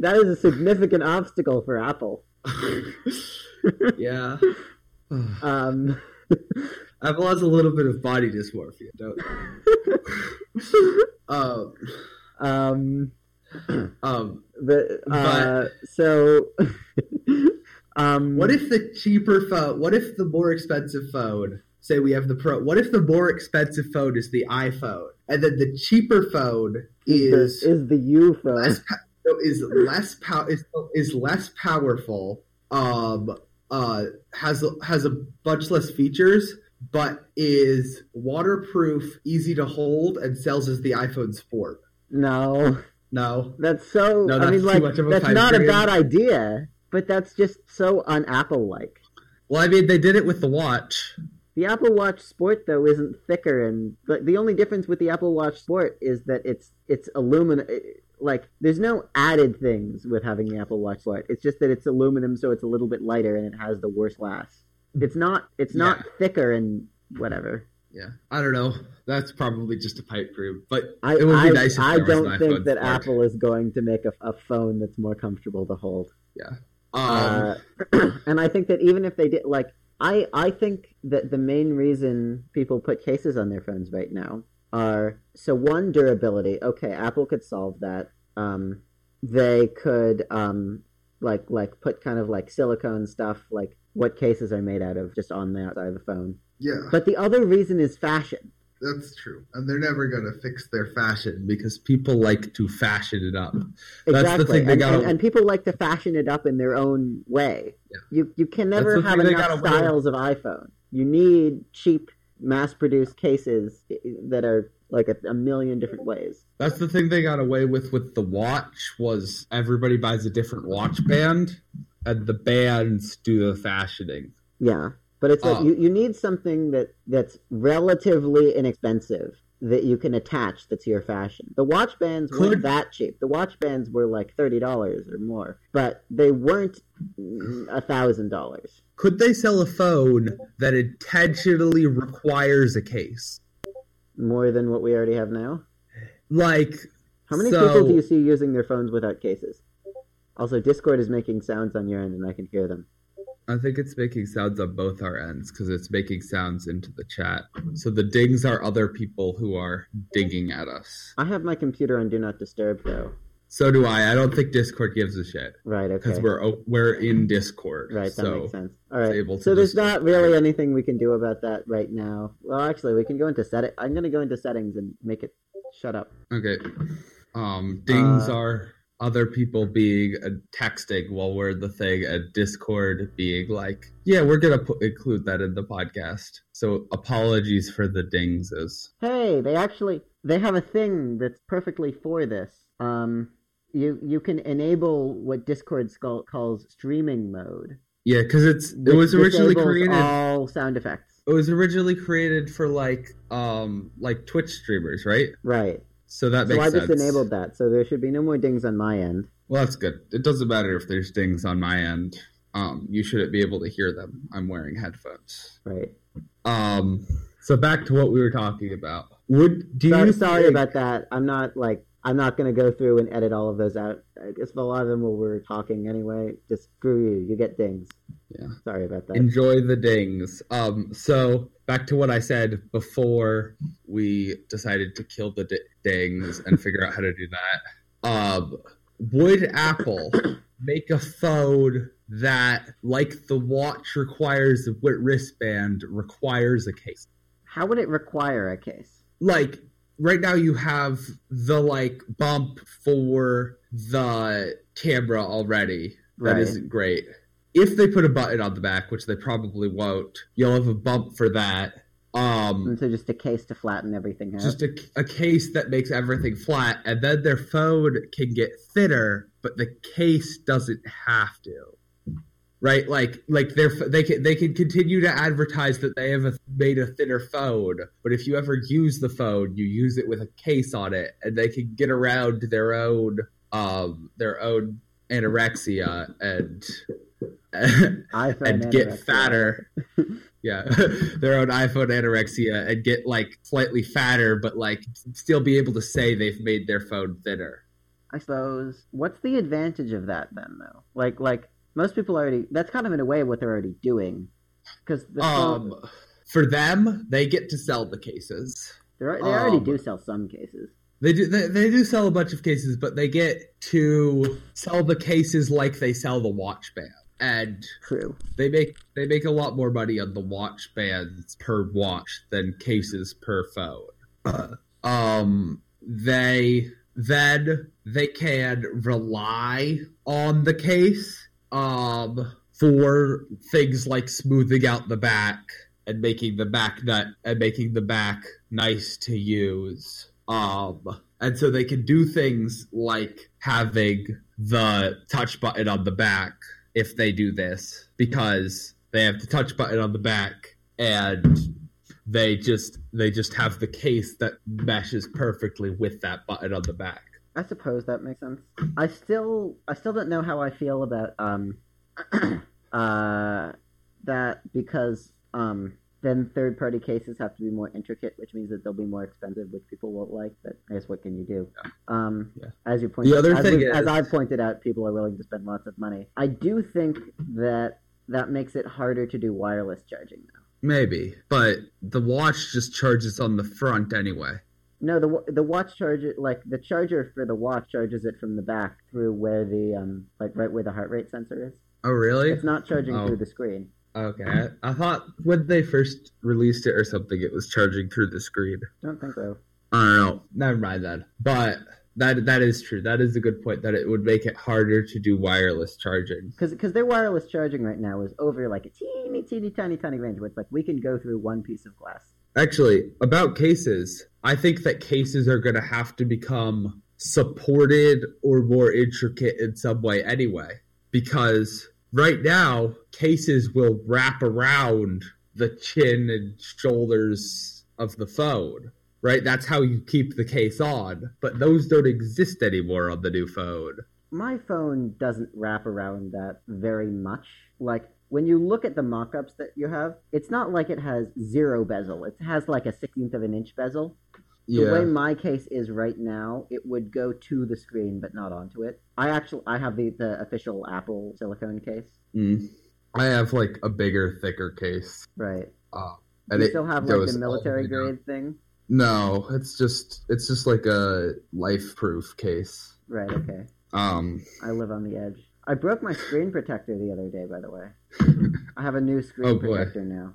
That is a significant obstacle for Apple. yeah. Um, Apple has a little bit of body dysmorphia, don't um, um, um, the, uh, so, um, What if the cheaper phone? What if the more expensive phone? Say we have the Pro. What if the more expensive phone is the iPhone, and then the cheaper phone is is, is the U phone? less is less pow- is, is less powerful. Um, uh, has has a bunch less features, but is waterproof, easy to hold, and sells as the iPhone Sport. No, No, that's so. No, I that's mean, too like much of a that's not a bad idea, but that's just so un-Apple like. Well, I mean, they did it with the watch. The Apple Watch Sport though isn't thicker, and but the only difference with the Apple Watch Sport is that it's it's aluminum. Eh, like there's no added things with having the Apple Watch Sport. It's just that it's aluminum, so it's a little bit lighter and it has the worse glass. It's not it's not Yeah. thicker and whatever. Yeah, I don't know. That's probably just a pipe dream, but I it would be I, nice if I there was an don't think that Sport. Apple is going to make a, a phone that's more comfortable to hold. Um, Uh, and I think that even if they did, like, I I think that the main reason people put cases on their phones right now are so one durability. Okay, Apple could solve that. Um, they could um like like put kind of like silicone stuff like what cases are made out of just on the outside of the phone. Yeah, But the other reason is fashion. that's true. And they're never going to fix their fashion. because people like to fashion it up. That's Exactly, the thing they and, gotta- and, and people like to fashion it up in their own way. Yeah. You you can never have enough styles of iPhone. You need cheap, mass-produced cases that are like a, a million different ways. That's the thing they got away with with the watch was everybody buys a different watch band, and the bands do the fashioning. Yeah, but it's like Oh. you, you need something that that's relatively inexpensive that you can attach that's your fashion. The watch bands Could- weren't that cheap. The watch bands were like thirty dollars or more, but they weren't a thousand dollars. Could they sell a phone that intentionally requires a case? More than what we already have now. Like, How many So- people do you see using their phones without cases? Also, Discord is making sounds on your end, and I can hear them. I think it's making sounds on both our ends because it's making sounds into the chat. So the dings are other people who are dinging at us. I have my computer on Do Not Disturb, though. So do I. I don't think Discord gives a shit Right, okay. because we're we're in Discord. Right, that so makes sense. All right. So there's not really anything we can do about that right now. Well, actually, we can go into set. I'm going to go into settings and make it shut up. Okay. Um, dings Uh, are other people being uh, texting while we're in the thing, and Discord being like, "Yeah, we're gonna include that in the podcast." So apologies for the dings. Is Hey, they actually they have a thing that's perfectly for this. Um, you you can enable what Discord skull- calls streaming mode. yeah, because it's it was originally created. all sound effects. It was originally created for like um like Twitch streamers, right? Right. So that makes So I just sense. enabled that, so there should be no more dings on my end. Well, that's good. It doesn't matter if there's dings on my end. Um, you shouldn't be able to hear them. I'm wearing headphones. Right. Um, so back to what we were talking about. Would do Sorry, you sorry think- about that. I'm not like I'm not gonna go through and edit all of those out. I guess a lot of them while we're talking anyway. Just screw you. You get dings. Yeah. Sorry about that. enjoy the dings. Um, so back to what I said before we decided to kill the di- dings and figure out how to do that. Um, would Apple make a phone that, like the watch requires a wristband, requires a case? How would it require a case? Like right now, you have the like bump for the camera already. That Right. not great. If they put a button on the back, which they probably won't, you'll have a bump for that. Um, And so just a case to flatten everything out. just a, a case that makes everything flat, and then their phone can get thinner, but the case doesn't have to. Right, like like they're they can they can continue to advertise that they have a, made a thinner phone, but if you ever use the phone, you use it with a case on it, and they can get around their own um their own anorexia and iPhone and get fatter. yeah, their own iPhone anorexia and get like slightly fatter, but like still be able to say they've made their phone thinner. I suppose. What's the advantage of that then, though? Like, like most people already. That's kind of in a way what they're already doing, because the phone- Um, for them, they get to sell the cases. they're, they already um, do sell some cases. They do they, they do sell a bunch of cases, but they get to sell the cases like they sell the watch band. And True. they make they make a lot more money on the watch bands per watch than cases per phone. um, they then they can rely on the case um, for things like smoothing out the back and making the back nut and making the back nice to use. Um, and so they can do things like having the touch button on the back if they do this because they have the touch button on the back, and they just they just have the case that meshes perfectly with that button on the back. I suppose that makes sense. I still I still don't know how I feel about um uh that because um then third party cases have to be more intricate, which means that they'll be more expensive, which people won't like. But I guess what can you do? Um, Yeah. As you pointed, The other as, thing we- is- as I've pointed out, people are willing to spend lots of money. I do think that that makes it harder to do wireless charging now. Maybe, but the watch just charges on the front anyway. No, the the watch charger, like the charger for the watch, charges it from the back through where the um, like right where the heart rate sensor is. Oh, really? It's not charging Oh. through the screen. Okay, I, I thought when they first released it or something, it was charging through the screen. Don't think so. I don't know. Never mind then. But that that is true. That is a good point. That it would make it harder to do wireless charging. Because their wireless charging right now is over like a teeny, teeny, tiny, tiny range where it's like we can go through one piece of glass. Actually, about cases, I think that cases are going to have to become supported or more intricate in some way anyway. Because right now, cases will wrap around the chin and shoulders of the phone. Right? That's how you keep the case on. But those don't exist anymore on the new phone. My phone doesn't wrap around that very much. Like when you look at the mock-ups that you have, it's not like it has zero bezel. It has like a sixteenth of an inch bezel. The way my case is right now, it would go to the screen but not onto it. I actually I have the, the official Apple silicone case. Mm. I have like a bigger, thicker case. Right. Uh, Do and you it still have like the military the way down. grade thing? No, it's just it's just like a life proof case. Right, okay. Um I live on the edge. I broke my screen protector the other day, by the way. I have a new screen Oh, protector now.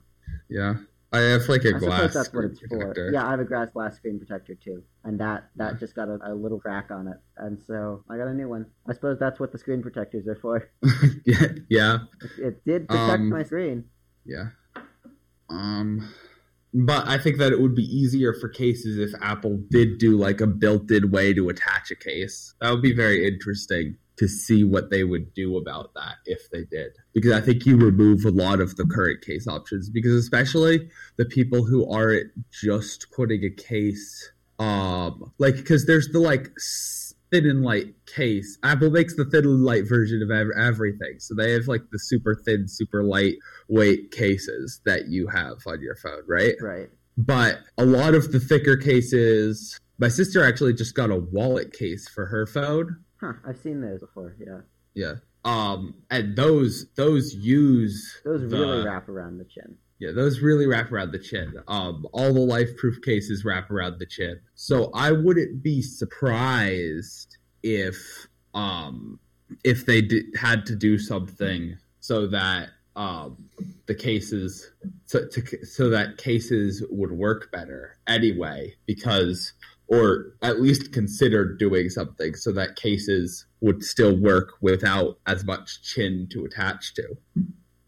yeah. I have like a I glass that's what screen it's protector. for. Yeah, I have a glass glass screen protector too, and that that just got a, a little crack on it, and so I got a new one. I suppose that's what the screen protectors are for. yeah. Yeah. It, it did protect Um, my screen. Yeah. Um but I think that it would be easier for cases if Apple did do like a built-in way to attach a case. That would be very interesting to see what they would do about that if they did. Because I think you remove a lot of the current case options because especially the people who aren't just putting a case um like because there's the like thin and light case. Apple makes the thin and light version of ev- everything. So they have like the super thin, super light weight cases that you have on your phone, right? Right. But a lot of the thicker cases, my sister actually just got a wallet case for her phone. Huh. I've seen those before. Yeah. Yeah. Um, and those those use Those the- really wrap around the chin. Yeah, those really wrap around the chin. Um, all the life proof cases wrap around the chin. So I wouldn't be surprised if um if they did, had to do something so that um the cases so to, so that cases would work better anyway because or at least consider doing something so that cases would still work without as much chin to attach to.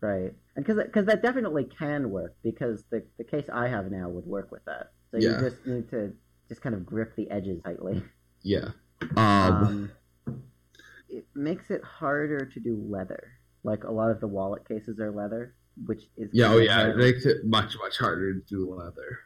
Right. And because that definitely can work because the the case I have now would work with that. So Yeah. you just need to just kind of grip the edges tightly. Yeah. Um, Um, it makes it harder to do leather. Like a lot of the wallet cases are leather, which is Yeah, oh yeah, it makes it much much harder to do leather.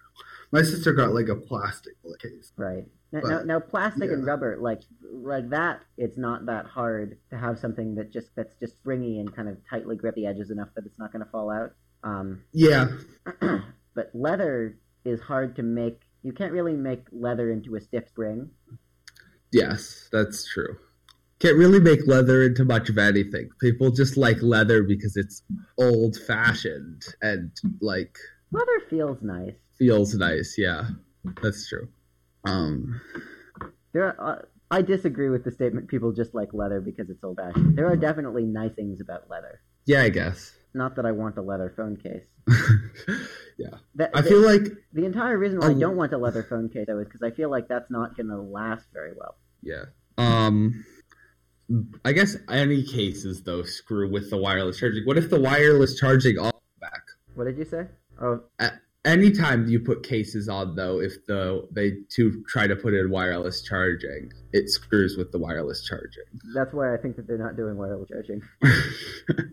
My sister got like a plastic case. right. Now, But, now, now plastic and rubber, like like that, it's not that hard to have something that just that's just springy and kind of tightly grip the edges enough that it's not going to fall out. Um, Yeah, but leather is hard to make. You can't really make leather into a stiff spring. Yes, that's true. Can't really make leather into much of anything. People just like leather because it's old fashioned and like Leather feels nice. Feels nice. Yeah, that's true. Um, There, are, uh, I disagree with the statement. People just like leather because it's old fashioned. There are definitely nice things about leather. yeah, I guess. Not that I want a leather phone case. yeah, That, I the- feel like the entire reason why I Um, don't want a leather phone case though is because I feel like that's not going to last very well. yeah. Um, I guess any cases though screw with the wireless charging. What if the wireless charging all back? What did you say? Oh, anytime you put cases on though, if the they to try to put in wireless charging, it screws with the wireless charging. That's why I think that they're not doing wireless charging.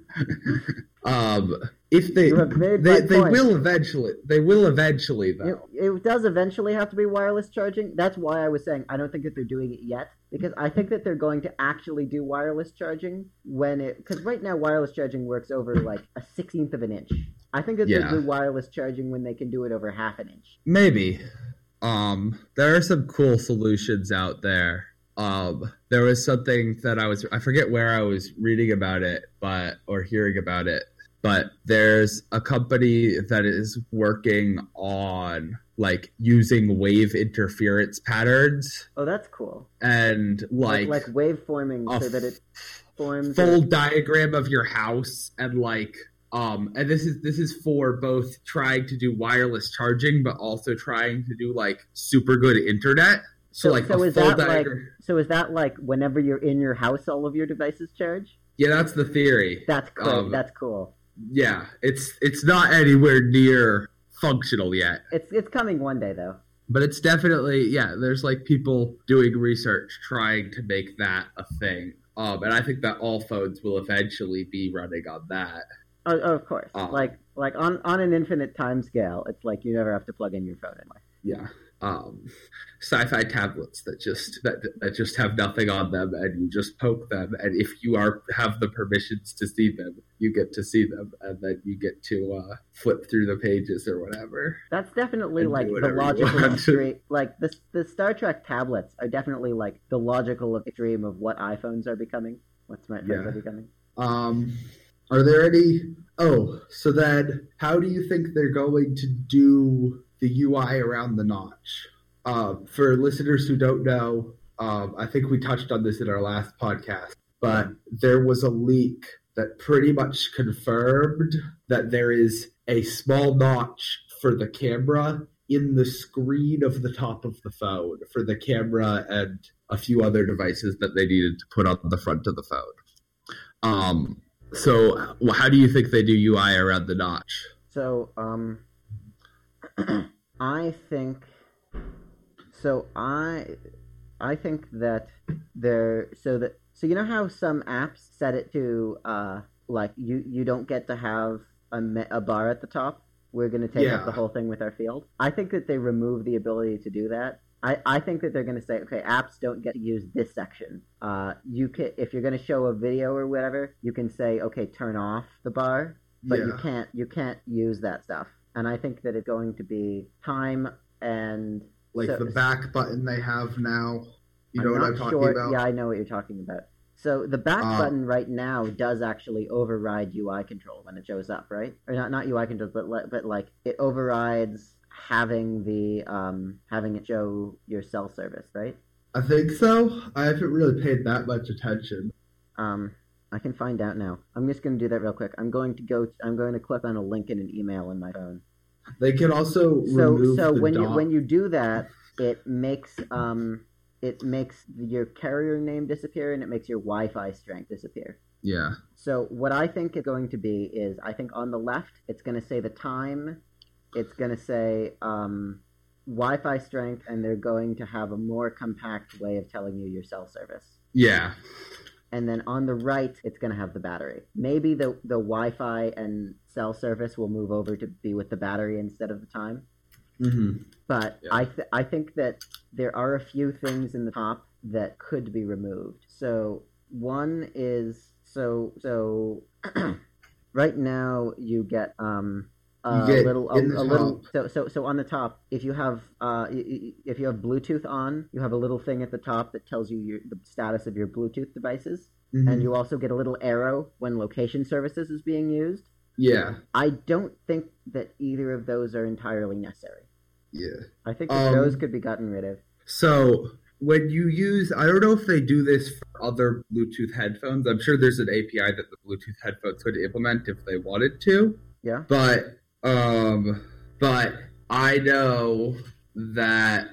um, if they You have made they, they point. will eventually they will eventually though. It, it does eventually have to be wireless charging. That's why I was saying I don't think that they're doing it yet because I think that they're going to actually do wireless charging when it because right now wireless charging works over like a sixteenth of an inch. I think that Yeah. they'll do wireless charging when they can do it over half an inch. Maybe. Um, there are some cool solutions out there. Um, there was something that I was I forget where I was reading about it, but or hearing about it, but there's a company that is working on like using wave interference patterns Oh, that's cool. and Like like, like waveforming a so that it forms. full diagram of your house and like um and this is this is for both trying to do wireless charging but also trying to do like super good internet so, So- like so is that, like- So is that like whenever you're in your house, all of your devices charge? yeah that's the theory That's cool. Um, that's cool. yeah it's it's not anywhere near functional yet It's it's coming one day though. but it's definitely yeah there's like people doing research trying to make that a thing um and i think that all phones will eventually be running on that Oh, oh, of course. Oh. Like like on on an infinite time scale, it's like you never have to plug in your phone anymore. yeah um sci-fi tablets that just that, that just have nothing on them and you just poke them and if you are have the permissions to see them you get to see them and then you get to uh flip through the pages or whatever That's definitely like the logical extreme. Like the the Star Trek tablets are definitely like the logical extreme of what iPhones are becoming. What smartphones Yeah. are becoming. Um, are there any? Oh, so then how do you think they're going to do the UI around the notch? Um, for listeners who don't know, um, I think we touched on this in our last podcast, but there was a leak that pretty much confirmed that there is a small notch for the camera in the screen of the top of the phone for the camera and a few other devices that they needed to put on the front of the phone um so how do you think they do ui around the notch So um, I think so. I I think that there. So that so you know how some apps set it to uh like you you don't get to have a me- a bar at the top. We're gonna take up the whole thing with our field. I think that they remove the ability to do that. I, I think that they're going to say, okay, apps don't get to use this section. Uh, you can, if you're going to show a video or whatever, you can say, okay, turn off the bar, but you can't you can't use that stuff. And I think that it's going to be time and like so- the back button they have now. You know I'm what I'm talking sure- about? Yeah, I know what you're talking about. So the back Uh, button right now does actually override UI control when it shows up, right? Or not not UI control, but but like it overrides having the um having it show your cell service, right? I think so. I haven't really paid that much attention. Um, I can find out now. I'm just going to do that real quick. I'm going to go. I'm going to click on a link in an email in my phone. They can also So remove so the when you when you do that, it makes um it makes your carrier name disappear and it makes your Wi-Fi strength disappear. yeah So what I think is going to be is I think on the left it's going to say the time, it's going to say um, Wi-Fi strength, and they're going to have a more compact way of telling you your cell service. yeah And then on the right, it's going to have the battery. Maybe the the Wi-Fi and cell service will move over to be with the battery instead of the time. hmm But Yeah. I th- I think that there are a few things in the top that could be removed. So one is so so right now you get um a get little a, a little so, so so on the top if you have uh if you have Bluetooth on you have a little thing at the top that tells you your, the status of your Bluetooth devices Mm-hmm. and you also get a little arrow when location services is being used. yeah, I don't think that either of those are entirely necessary. yeah. I think Um, those could be gotten rid of. So when you use, I don't know if they do this for other Bluetooth headphones. I'm sure there's an API that the Bluetooth headphones could implement if they wanted to. Yeah. But um, but I know that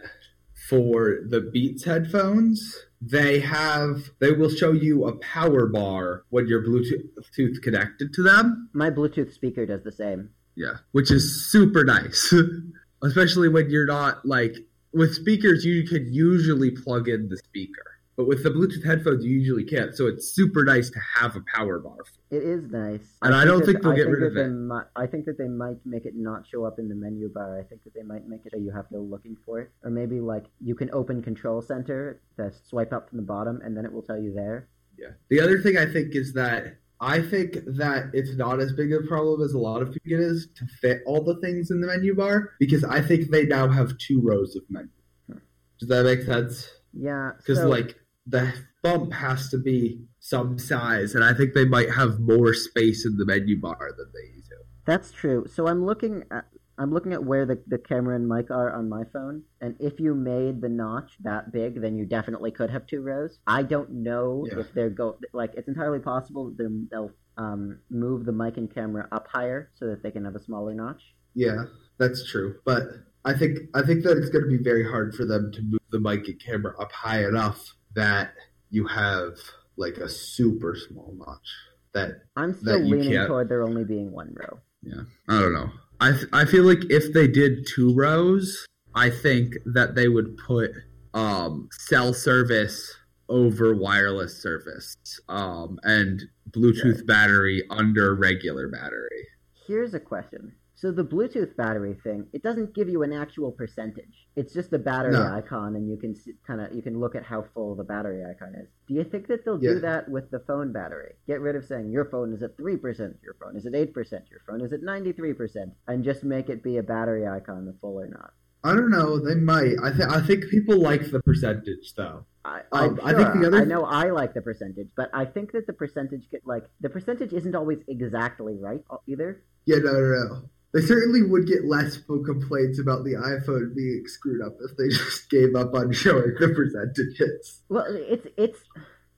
for the Beats headphones, they have they will show you a power bar when your Bluetooth connected to them. My Bluetooth speaker does the same. Yeah, which is super nice, especially when you're not like with speakers. You can usually plug in the speaker, but with the Bluetooth headphones, you usually can't. So it's super nice to have a power bar. It is nice, And I don't think they'll I get think rid of it. I think that they might make it not show up in the menu bar. I think that they might make it so you have to go looking for it, or maybe like you can open Control Center, the swipe up from the bottom, and then it will tell you there. Yeah. The other thing I think is that I think that it's not as big a problem as a lot of people think it is to fit all the things in the menu bar because I think they now have two rows of menu. Hmm. Does that make sense? Yeah, Because so- like the bump has to be some size, And I think they might have more space in the menu bar than they to. That's true. So I'm looking at I'm looking at where the, the camera and mic are on my phone, and if you made the notch that big, then you definitely could have two rows. I don't know Yeah. if they're go like it's entirely possible they'll um, move the mic and camera up higher so that they can have a smaller notch. Yeah, that's true. But I think I think that it's going to be very hard for them to move the mic and camera up high enough that you have like a super small notch. That I'm still That leaning can't- toward there only being one row. Yeah, I don't know. I th- I feel like if they did two rows, I think that they would put um, cell service over wireless service um, and Bluetooth battery under regular battery. Here's a question. So the Bluetooth battery thing, it doesn't give you an actual percentage. It's just a battery No. icon, and you can kind of you can look at how full the battery icon is. Do you think that they'll Yeah. do that with the phone battery? Get rid of saying your phone is at three percent, your phone is at eight percent, your phone is at ninety three percent, and just make it be a battery icon, the full or not. I don't know. They might. I think I think people like the percentage though. I, Um, I'm I think the other- I know I like the percentage, but I think that the percentage get like the percentage isn't always exactly right uh, either. Yeah, no, no, no. They certainly would get less phone complaints about the iPhone being screwed up if they just gave up on showing the percentages. Well, it's it's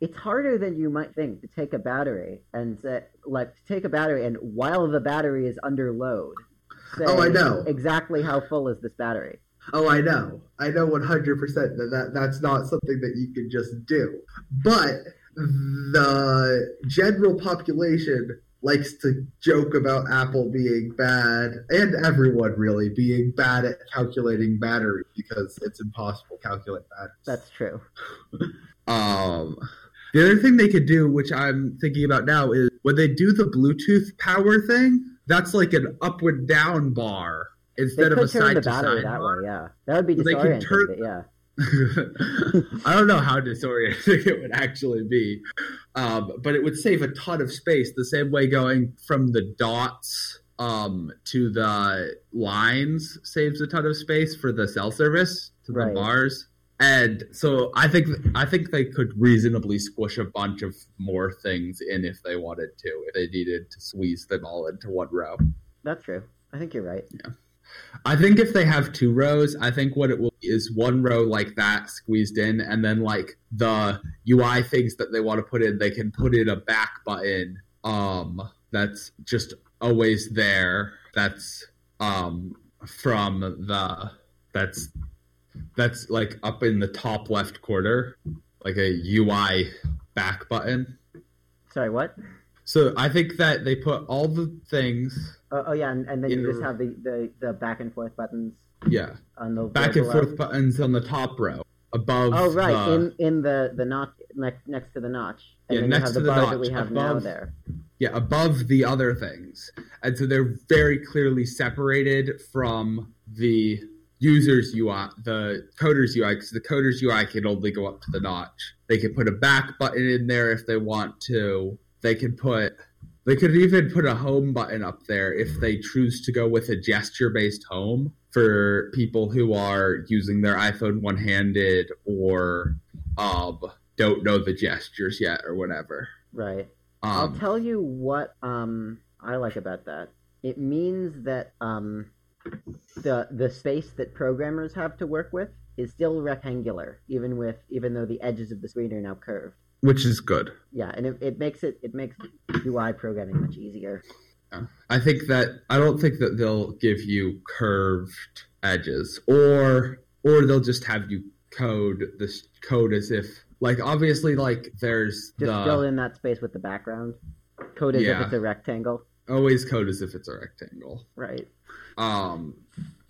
it's harder than you might think to take a battery and say, like to take a battery and while the battery is under load. Say Oh, I know. exactly how full is this battery. Oh, I know. I know 100% that, that that's not something that you can just do. But the general population likes to joke about Apple being bad, and everyone really being bad at calculating battery because it's impossible to calculate batteries. That's true. Um, the other thing they could do, which I'm thinking about now, is when they do the Bluetooth power thing, that's like an up and down bar instead of a side to side that bar. way. Yeah, that would be They could disorienting. turn- yeah. I don't know how disorienting it would actually be, um, but it would save a ton of space. The same way going from the dots um, to the lines saves a ton of space for the cell service to the Right. bars. And so I think I think they could reasonably squish a bunch of more things in if they wanted to, if they needed to squeeze them all into one row. That's true. I think you're right. I think if they have two rows, I think what it will be is one row like that squeezed in, and then like the UI things that they want to put in, they can put in a back button um, that's just always there. That's um, from the that's that's like up in the top left corner, like a UI back button. Sorry, what? So I think that they put all the things, Oh, oh yeah, and, and then you just have the, the, the back and forth buttons yeah, on the back and forth buttons on the top row above. Oh right, in in the the notch next next to the notch, and Yeah, then next you have to the the notch, that we have now above- there. yeah, above the other things, and so they're very clearly separated from the user's UI, the coder's UI, because the coder's UI can only go up to the notch. They can put a back button in there if they want to. They can put. They could even put a home button up there if they choose to go with a gesture-based home for people who are using their iPhone one-handed or um, don't know the gestures yet or whatever. Right. I'll Um, tell you what um I like about that. It means that um the the space that programmers have to work with is still rectangular, even with even though the edges of the screen are now curved. Which is good. Yeah, and it, it makes it it makes UI programming much easier. I think that I don't think that they'll give you curved edges, or or they'll just have you code this code as if like obviously like there's Just the fill in that space with the background. Code as Yeah. if it's a rectangle. always code as if it's a rectangle. Right. Um,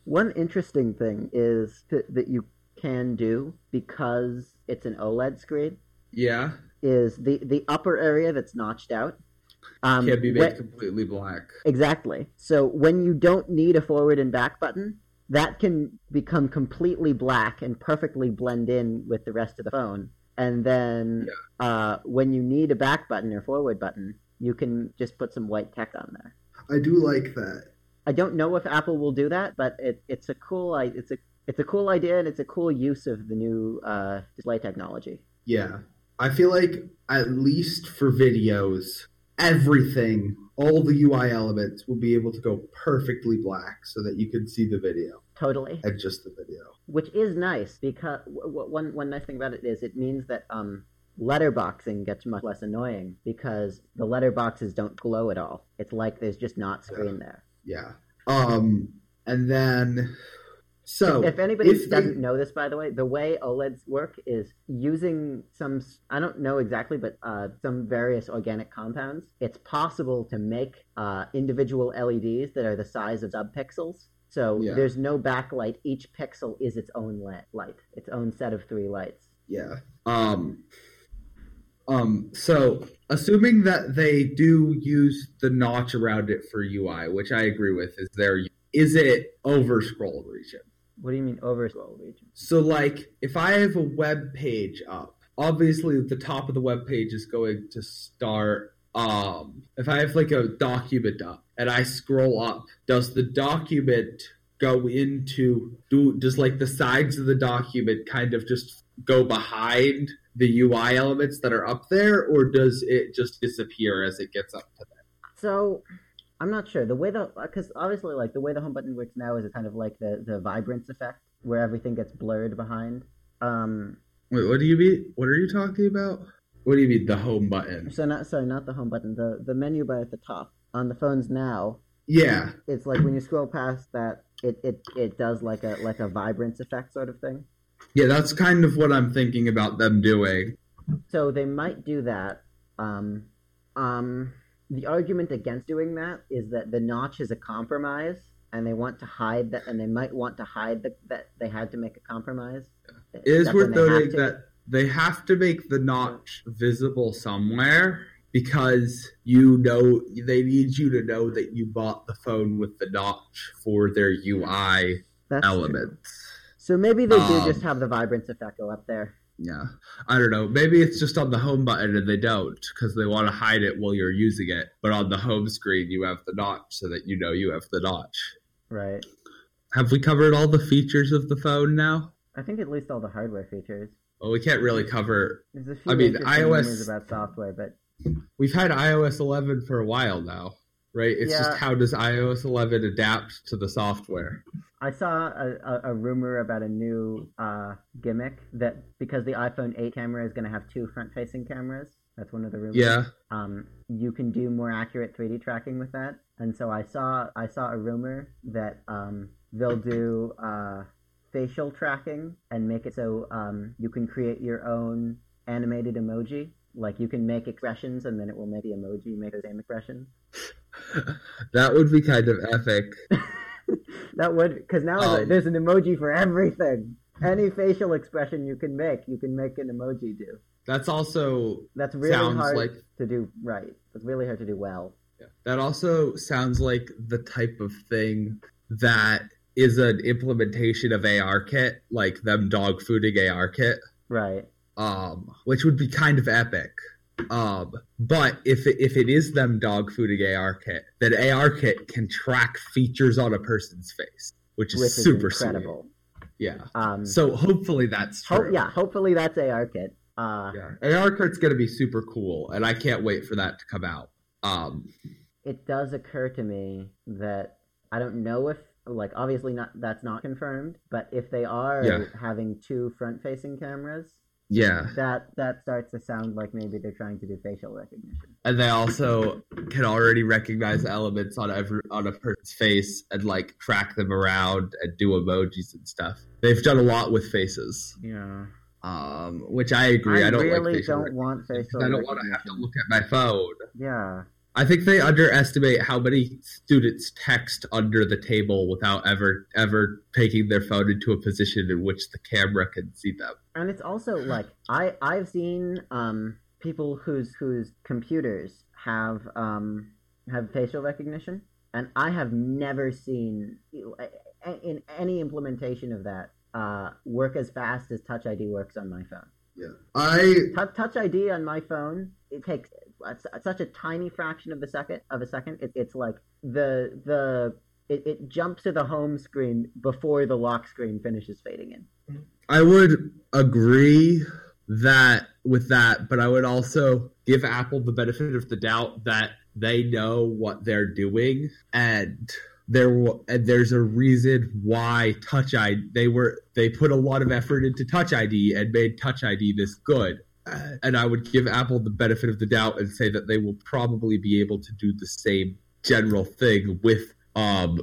One interesting thing is that, that you can do because it's an OLED screen yeah, is the the upper area that's notched out. Um, can't be when- made completely black. Exactly. So when you don't need a forward and back button, that can become completely black and perfectly blend in with the rest of the phone. And then uh, when you need a back button or forward button, you can just put some white text on there. I do like that. I don't know if Apple will do that, but it, it's a cool it's a it's a cool idea and it's a cool use of the new uh, display technology. Yeah. I feel like at least for videos, everything, all the UI elements will be able to go perfectly black so that you can see the video Totally. and just the video. which is nice because one one nice thing about it is it means that um letterboxing gets much less annoying because the letterboxes don't glow at all. It's like there's just not screen there. Yeah. Um and then so if anybody if doesn't know this, by the way, the way OLEDs work is using some, I don't know exactly, but uh, some various organic compounds. It's possible to make uh, individual LEDs that are the size of subpixels. So Yeah. there's no backlight. Each pixel is its own li- light, its own set of three lights. yeah. Um, um, so assuming that they do use the notch around it for UI, which I agree with, is there is it over scroll region? What do you mean over scroll region? So like if I have a web page up, obviously the top of the web page is going to start um if I have like a document up and I scroll up, does the document go into do does like the sides of the document kind of just go behind the UI elements that are up there or does it just disappear as it gets up to them? So I'm not sure the way the because obviously like the way the home button works now is it's kind of like the the vibrance effect where everything gets blurred behind. Um, Wait, what do you mean? What are you talking about? What do you mean the home button? so not sorry, not the home button, the the menu bar at the top on the phones now. Yeah. It's like when you scroll past that, it it it does like a like a vibrance effect sort of thing. Yeah, that's kind of what I'm thinking about them doing. So they might do that. Um, um, the argument against doing that is that the notch is a compromise, and they want to hide that, and they might want to hide the, that they had to make a compromise. It is worth noting that they have to make the notch visible somewhere because you know they need you to know that you bought the phone with the notch for their UI That's true. elements. So maybe they do Um, just have the vibrance effect go up there. Yeah, I don't know. Maybe it's just on the home button and they don't because they want to hide it while you're using it. But on the home screen, you have the notch so that you know you have the notch. Right. Have we covered all the features of the phone now? I think at least all the hardware features. Well, we can't really cover. There's a few I mean, iOS rumors about software, but We've had iOS 11 for a while now, right? It's Yeah. just how does iOS 11 adapt to the software? I saw a, a, a rumor about a new uh, gimmick that because the iPhone 8 camera is going to have two front-facing cameras. That's one of the rumors. Yeah. Um, you can do more accurate 3D tracking with that, and so I saw I saw a rumor that um, they'll do uh, facial tracking and make it so um, you can create your own animated emoji. Like you can make expressions, and then it will make the emoji make the same expression. that would be kind of epic. that would because now Um, there's an emoji for everything. Any facial expression you can make, you can make an emoji do. That's also That's really Sounds hard like- to do right. It's really hard to do well. that also sounds like the type of thing that is an implementation of ARKit, like them dog fooding ARKit. Right. Um, which would be kind of epic. Um, but if it, if it is them dog fooding ARKit, that ARKit can track features on a person's face, which is Which is super incredible. Sweet. Yeah. Um, So hopefully that's ho- true. yeah, hopefully that's ARKit. Uh, Yeah. ARKit's gonna be super cool, and I can't wait for that to come out. Um, It does occur to me that I don't know if, like, obviously not that's not confirmed, but if they are Yeah. having two front-facing cameras, yeah. that that starts to sound like maybe they're trying to do facial recognition. and they also can already recognize elements on every on a person's face and like track them around and do emojis and stuff. They've done a lot with faces, Yeah. um, which I agree. I, don't really like don't want facial. I don't want to have to look at my phone. Yeah, I think they underestimate how many students text under the table without ever ever taking their phone into a position in which the camera can see them. And it's also like I I've seen um, people whose whose computers have um, have facial recognition, and I have never seen in any implementation of that uh, work as fast as Touch ID works on my phone. Yeah, I Touch, Touch ID on my phone it takes such a tiny fraction of a second of a second. It, it's like the the it, it jumps to the home screen before the lock screen finishes fading in. I would agree that with that, but I would also give Apple the benefit of the doubt that they know what they're doing and there and there's a reason why touch id they were they put a lot of effort into touch id and made touch id this good and i would give apple the benefit of the doubt and say that they will probably be able to do the same general thing with um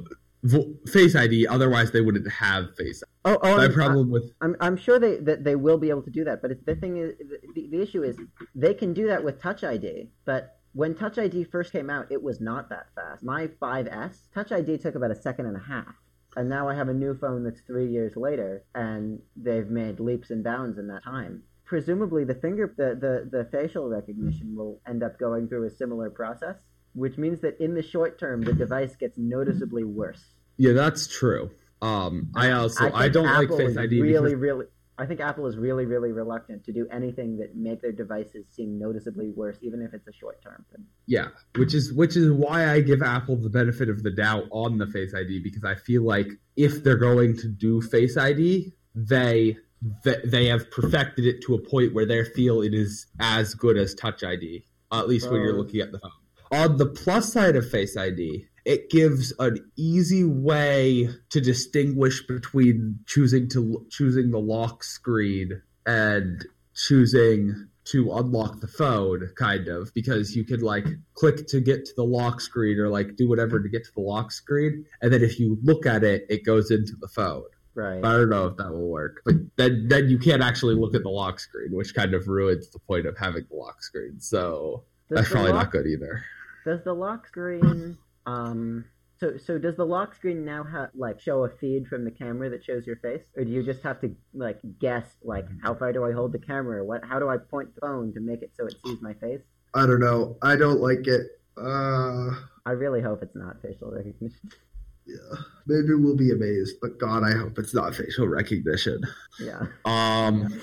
face id otherwise they wouldn't have face ID. oh, oh my I'm, problem with I'm, I'm sure they that they will be able to do that but the thing is the, the issue is they can do that with touch id but when Touch ID first came out, it was not that fast. My 5S, Touch ID took about a second and a half. And now I have a new phone that's three years later, and they've made leaps and bounds in that time. Presumably, the finger, the, the, the facial recognition will end up going through a similar process, which means that in the short term, the device gets noticeably worse. Yeah, that's true. Um, I also I, I don't Apple like Face ID. Really, because... really, I think Apple is really, really reluctant to do anything that make their devices seem noticeably worse, even if it's a short term thing. Yeah, which is which is why I give Apple the benefit of the doubt on the Face ID because I feel like if they're going to do Face ID, they they have perfected it to a point where they feel it is as good as Touch ID, at least when you're Oh. looking at the phone. On the plus side of Face ID, it gives an easy way to distinguish between choosing to choosing the lock screen and choosing to unlock the phone kind of because you could like click to get to the lock screen or like do whatever to get to the lock screen and then if you look at it it goes into the phone Right. I don't know if that will work, but then then you can't actually look at the lock screen, which kind of ruins the point of having the lock screen. So Does that's probably lock- not good either. Does the lock screen um so so does the lock screen now have like show a feed from the camera that shows your face or do you just have to like guess like how far do I hold the camera what how do I point the phone to make it so it sees my face? I don't know. I don't like it. Uh, I really hope it's not facial recognition. yeah. Maybe we'll be amazed, but God, I hope it's not facial recognition. Yeah. Um,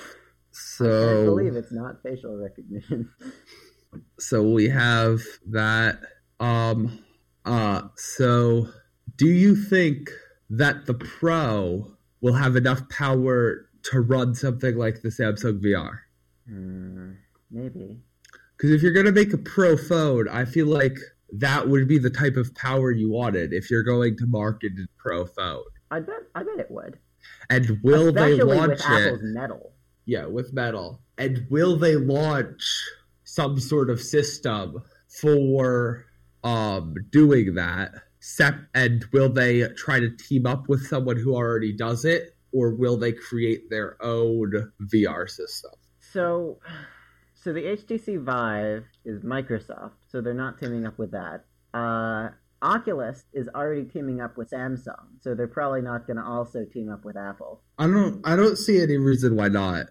so I believe it's not facial recognition. so we have that. Um, uh, so do you think that the Pro will have enough power to run something like the Samsung VR? Hmm, maybe. Because if you're going to make a Pro phone, I feel like that would be the type of power you wanted if you're going to market a Pro phone. I bet I bet it would. And will Especially they launch with it? Metal. Yeah, with metal. And will they launch some sort of system for um doing that? Sep- and will they try to team up with someone who already does it, or will they create their own VR system? So, so the HTC Vive is Microsoft, so they're not teaming up with that. Uh, Oculus is already teaming up with Samsung, so they're probably not going to also team up with Apple. I don't I don't see any reason why not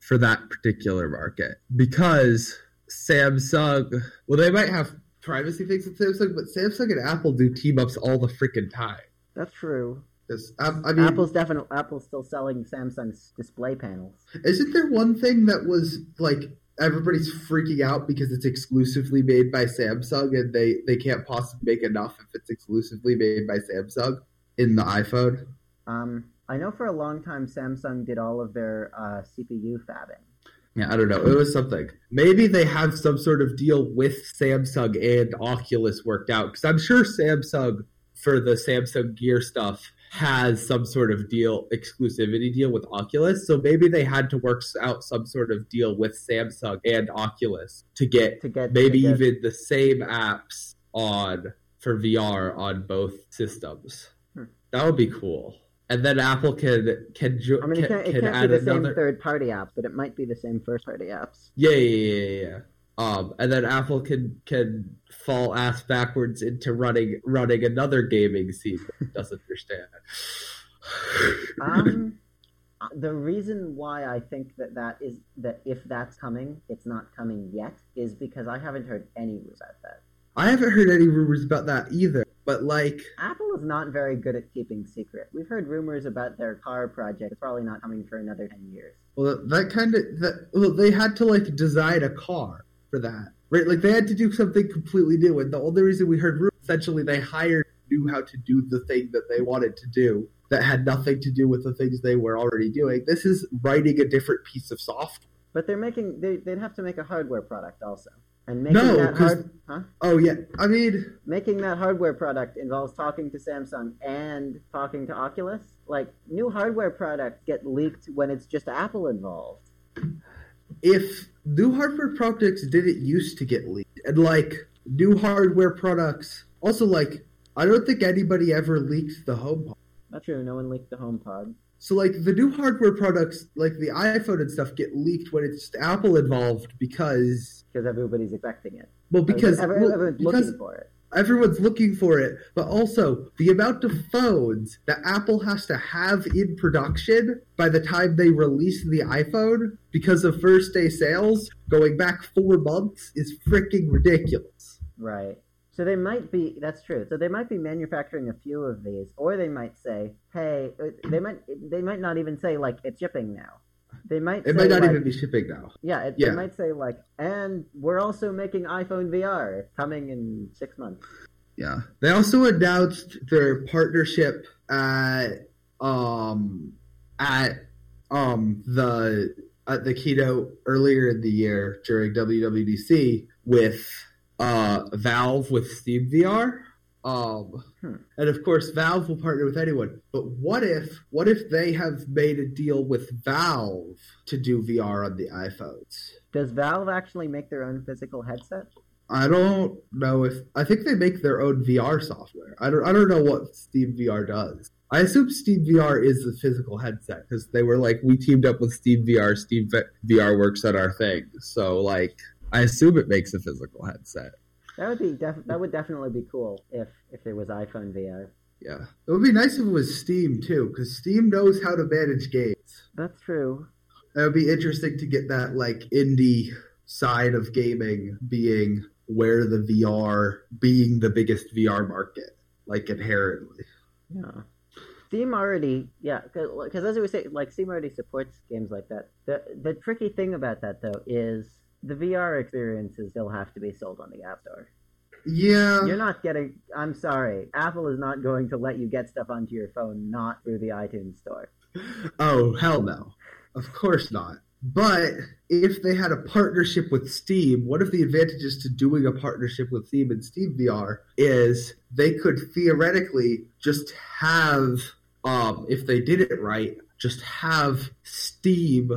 for that particular market because Samsung well they might have privacy things with Samsung, but Samsung and Apple do team ups all the freaking time. That's true. I, I mean, Apple's definitely Apple's still selling Samsung's display panels. isn't there one thing that was like everybody's freaking out because it's exclusively made by Samsung and they they can't possibly make enough if it's exclusively made by Samsung in the iPhone? Um, I know for a long time Samsung did all of their uh, CPU fabbing. Yeah, I don't know. It was something. Maybe they have some sort of deal with Samsung and Oculus worked out because I'm sure Samsung for the Samsung Gear stuff has some sort of deal exclusivity deal with Oculus. So maybe they had to work out some sort of deal with Samsung and Oculus to get To get maybe to get- even the same apps on for VR on both systems. Hmm. That would be cool. And then Apple can can jo- I mean, it can, can't, it can can't add be the another same third-party apps, but it might be the same first-party apps. yeah, yeah, yeah, yeah, yeah. Um, and then Apple can can fall ass backwards into running running another gaming scene doesn't understand. Um, the reason why I think that that is that if that's coming, it's not coming yet, is because I haven't heard any rumors about that. I haven't heard any rumors about that either. But like, Apple is not very good at keeping secret. We've heard rumors about their car project. It's probably not coming for another ten years. well, that kind of that. Well, they had to like design a car for that, right? Like they had to do something completely new, and the only reason we heard essentially, they hired knew how to do the thing that they wanted to do that had nothing to do with the things they were already doing. This is writing a different piece of software. But they're making they, they'd have to make a hardware product also, and making No, that hard, huh? Oh yeah, I mean, Making that hardware product involves talking to Samsung and talking to Oculus. Like new hardware products get leaked when it's just Apple involved. If new hardware products didn't used to get leaked, and like new hardware products, also like I don't think anybody ever leaked the HomePod. Not true. No one leaked the HomePod. So like the new hardware products, like the iPhone and stuff, get leaked when it's Apple involved because because everybody's expecting it. well because Every- well, everyone's because looking for it. Everyone's looking for it, but also the amount of phones that Apple has to have in production by the time they release the iPhone because of first day sales going back four months is freaking ridiculous. Right. So they might be. That's true. So they might be manufacturing a few of these, or they might say, "Hey," uh, they might. They might not even say like it's shipping now. They might. It might not like- even be shipping now. Yeah, it, Yeah. they might say like, and we're also making iPhone VR. It's coming in six months. Yeah. They also announced their partnership at um at um the at the keynote earlier in the year during WWDC with uh Valve with Steam VR. Um Hmm. and of course Valve will partner with anyone. But what if what if they have made a deal with Valve to do VR on the iPhones? Does Valve actually make their own physical headset? I don't know if I think they make their own VR software. I don't I don't know what Steam VR does. I assume Steam VR is the physical headset because they were like we teamed up with Steam VR. Steam VR works on our thing, so like I assume it makes a physical headset. That would be def- that would definitely be cool if if there was iPhone VR. Yeah, it would be nice if it was Steam too because Steam knows how to manage games. That's true. It would be interesting to get that like indie side of gaming being where the VR being the biggest VR market, like inherently. Yeah. Steam already, yeah, because as we say, like Steam already supports games like that. The the tricky thing about that though is the VR experiences still have to be sold on the App Store. Yeah, You're not getting. I'm sorry, Apple is not going to let you get stuff onto your phone not through the iTunes Store. Oh, hell no. Of course not. But if they had a partnership with Steam, one of the advantages to doing a partnership with Steam and Steam VR is they could theoretically just have, um, if they did it right, just have Steam,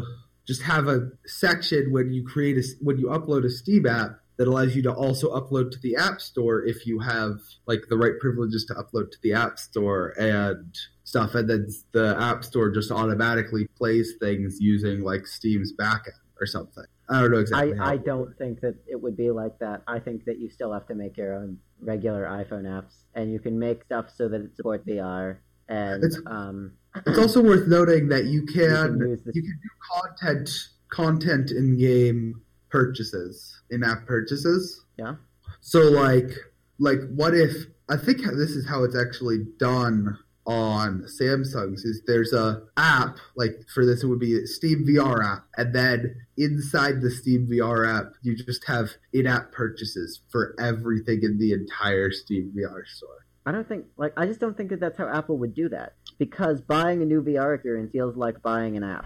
just have a section when you create a, when you upload a Steam app that allows you to also upload to the App Store if you have like the right privileges to upload to the App Store and stuff, and then the App Store just automatically plays things using like Steam's backend or something. I don't know exactly. how I don't think that it would be like that. I think that you still have to make your own regular iPhone apps, and you can make stuff so that it supports VR. And um, It's also worth noting that you you can can use the you can do content content in game purchases, in app purchases. Yeah. So like like what if I think this is how it's actually done on Samsung's is there's a app like for this it would be a Steam VR app and then inside the Steam VR app you just have in-app purchases for everything in the entire Steam VR store. I don't think like I just don't think that that's how Apple would do that because buying a new VR experience feels like buying an app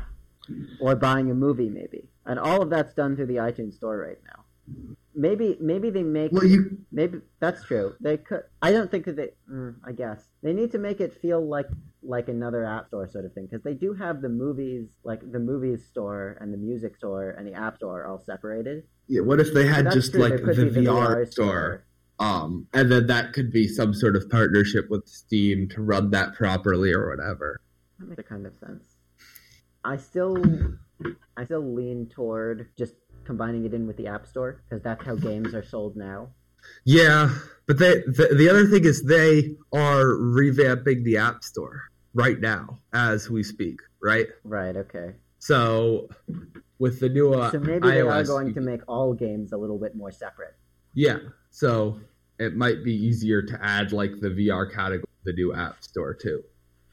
or buying a movie maybe, and all of that's done through the iTunes store right now. Maybe maybe they make Well, you maybe that's true. They could. I don't think that they. Mm, I guess they need to make it feel like like another app store sort of thing because they do have the movies like the movies store and the music store and the app store all separated. yeah, what if they had just true, like could the, be VR, store? Um, and then that could be some sort of partnership with Steam to run that properly or whatever. That makes a kind of sense. I still, I still lean toward just combining it in with the App Store because that's how games are sold now. Yeah, but they the, the other thing is they are revamping the App Store right now as we speak, right? Right. Okay. So with the new uh, so maybe they are going to make all games a little bit more separate. Yeah. So it might be easier to add like the VR category to the new app store too.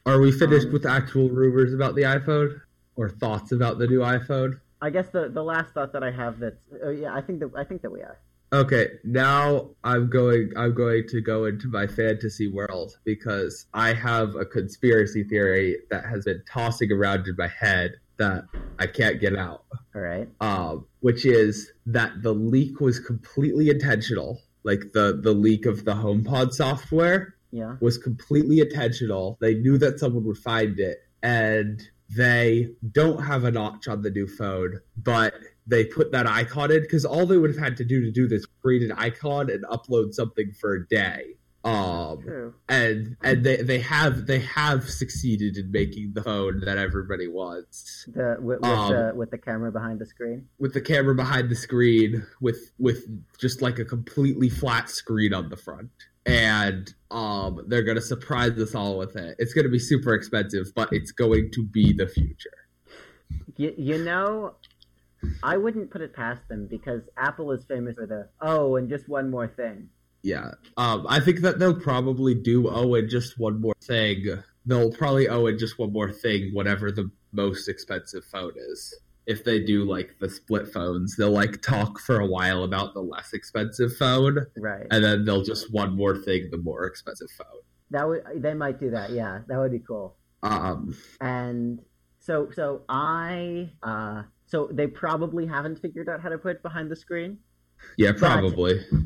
Are we finished Um, with actual rumors about the iPhone or thoughts about the new iPhone? I guess the the last thought that I have that's oh yeah I think that I think that we are. Okay, now I'm going I'm going to go into my fantasy world because I have a conspiracy theory that has been tossing around in my head that I can't get out. All right. um, which is that the leak was completely intentional. Like the the leak of the HomePod software Yeah. was completely intentional. They knew that someone would find it, and they don't have a notch on the new phone, but they put that icon in because all they would have had to do to do this create an icon and upload something for a day. Um, True. and and they, they have they have succeeded in making the phone that everybody wants The with, with Um, the with the camera behind the screen. with the camera behind the screen with with just like a completely flat screen on the front and um they're gonna surprise us all with it it's gonna be super expensive but it's going to be the future You, you know, I wouldn't put it past them because Apple is famous for the oh, and just one more thing. Yeah um i think that they'll probably do owe it just one more thing they'll probably owe it just one more thing whatever the most expensive phone is if they do like the split phones they'll like talk for a while about the less expensive phone Right. and then they'll just one more thing the more expensive phone That would they might do that. Yeah, that would be cool. um And so so I uh so they probably haven't figured out how to put it behind the screen. Yeah, probably. But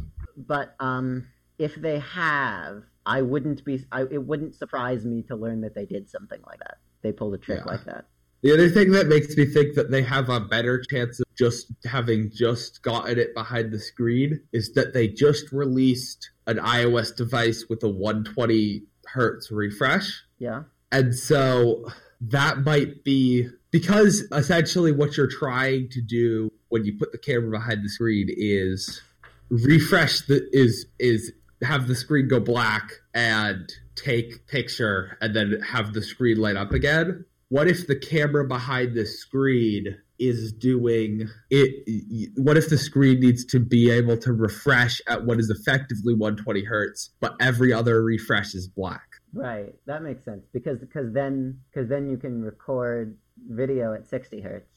um if they have, I wouldn't be I, it wouldn't surprise me to learn that they did something like that. They pulled a trick Yeah. like that. The other thing that makes me think that they have a better chance of just having just gotten it behind the screen is that they just released an iOS device with a 120 hertz refresh. Yeah. And so that might be because essentially what you're trying to do when you put the camera behind the screen is refresh the is is have the screen go black and take picture and then have the screen light up again. What if the camera behind the screen is doing it what if the screen needs to be able to refresh at what is effectively 120 hertz but every other refresh is black Right. That makes sense because because then because then you can record video at 60 hertz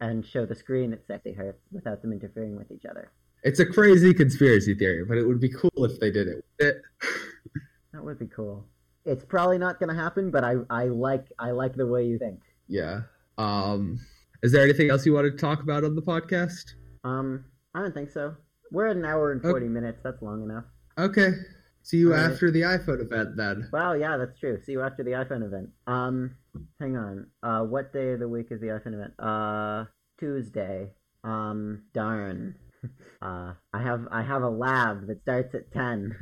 and show the screen at 60 hertz without them interfering with each other. It's a crazy conspiracy theory, but it would be cool if they did it. It- That would be cool. It's probably not going to happen, but I I like I like the way you think. yeah. Um, is there anything else you want to talk about on the podcast? Um, I don't think so. We're at an hour and Okay. 40 minutes. That's long enough. Okay. See you All right. after the iPhone event then. Wow, yeah, that's true. See you after the iPhone event. Um, hang on. Uh, what day of the week is the iPhone event? Uh, Tuesday. Um, darn. Uh, I have I have a lab that starts at 10.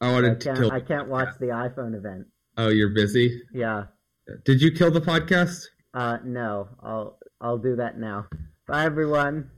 I I wanted to can't kill. I can't watch the iPhone event. Oh, you're busy. Yeah. Did you kill the podcast? Uh, no. I'll I'll do that now. Bye everyone.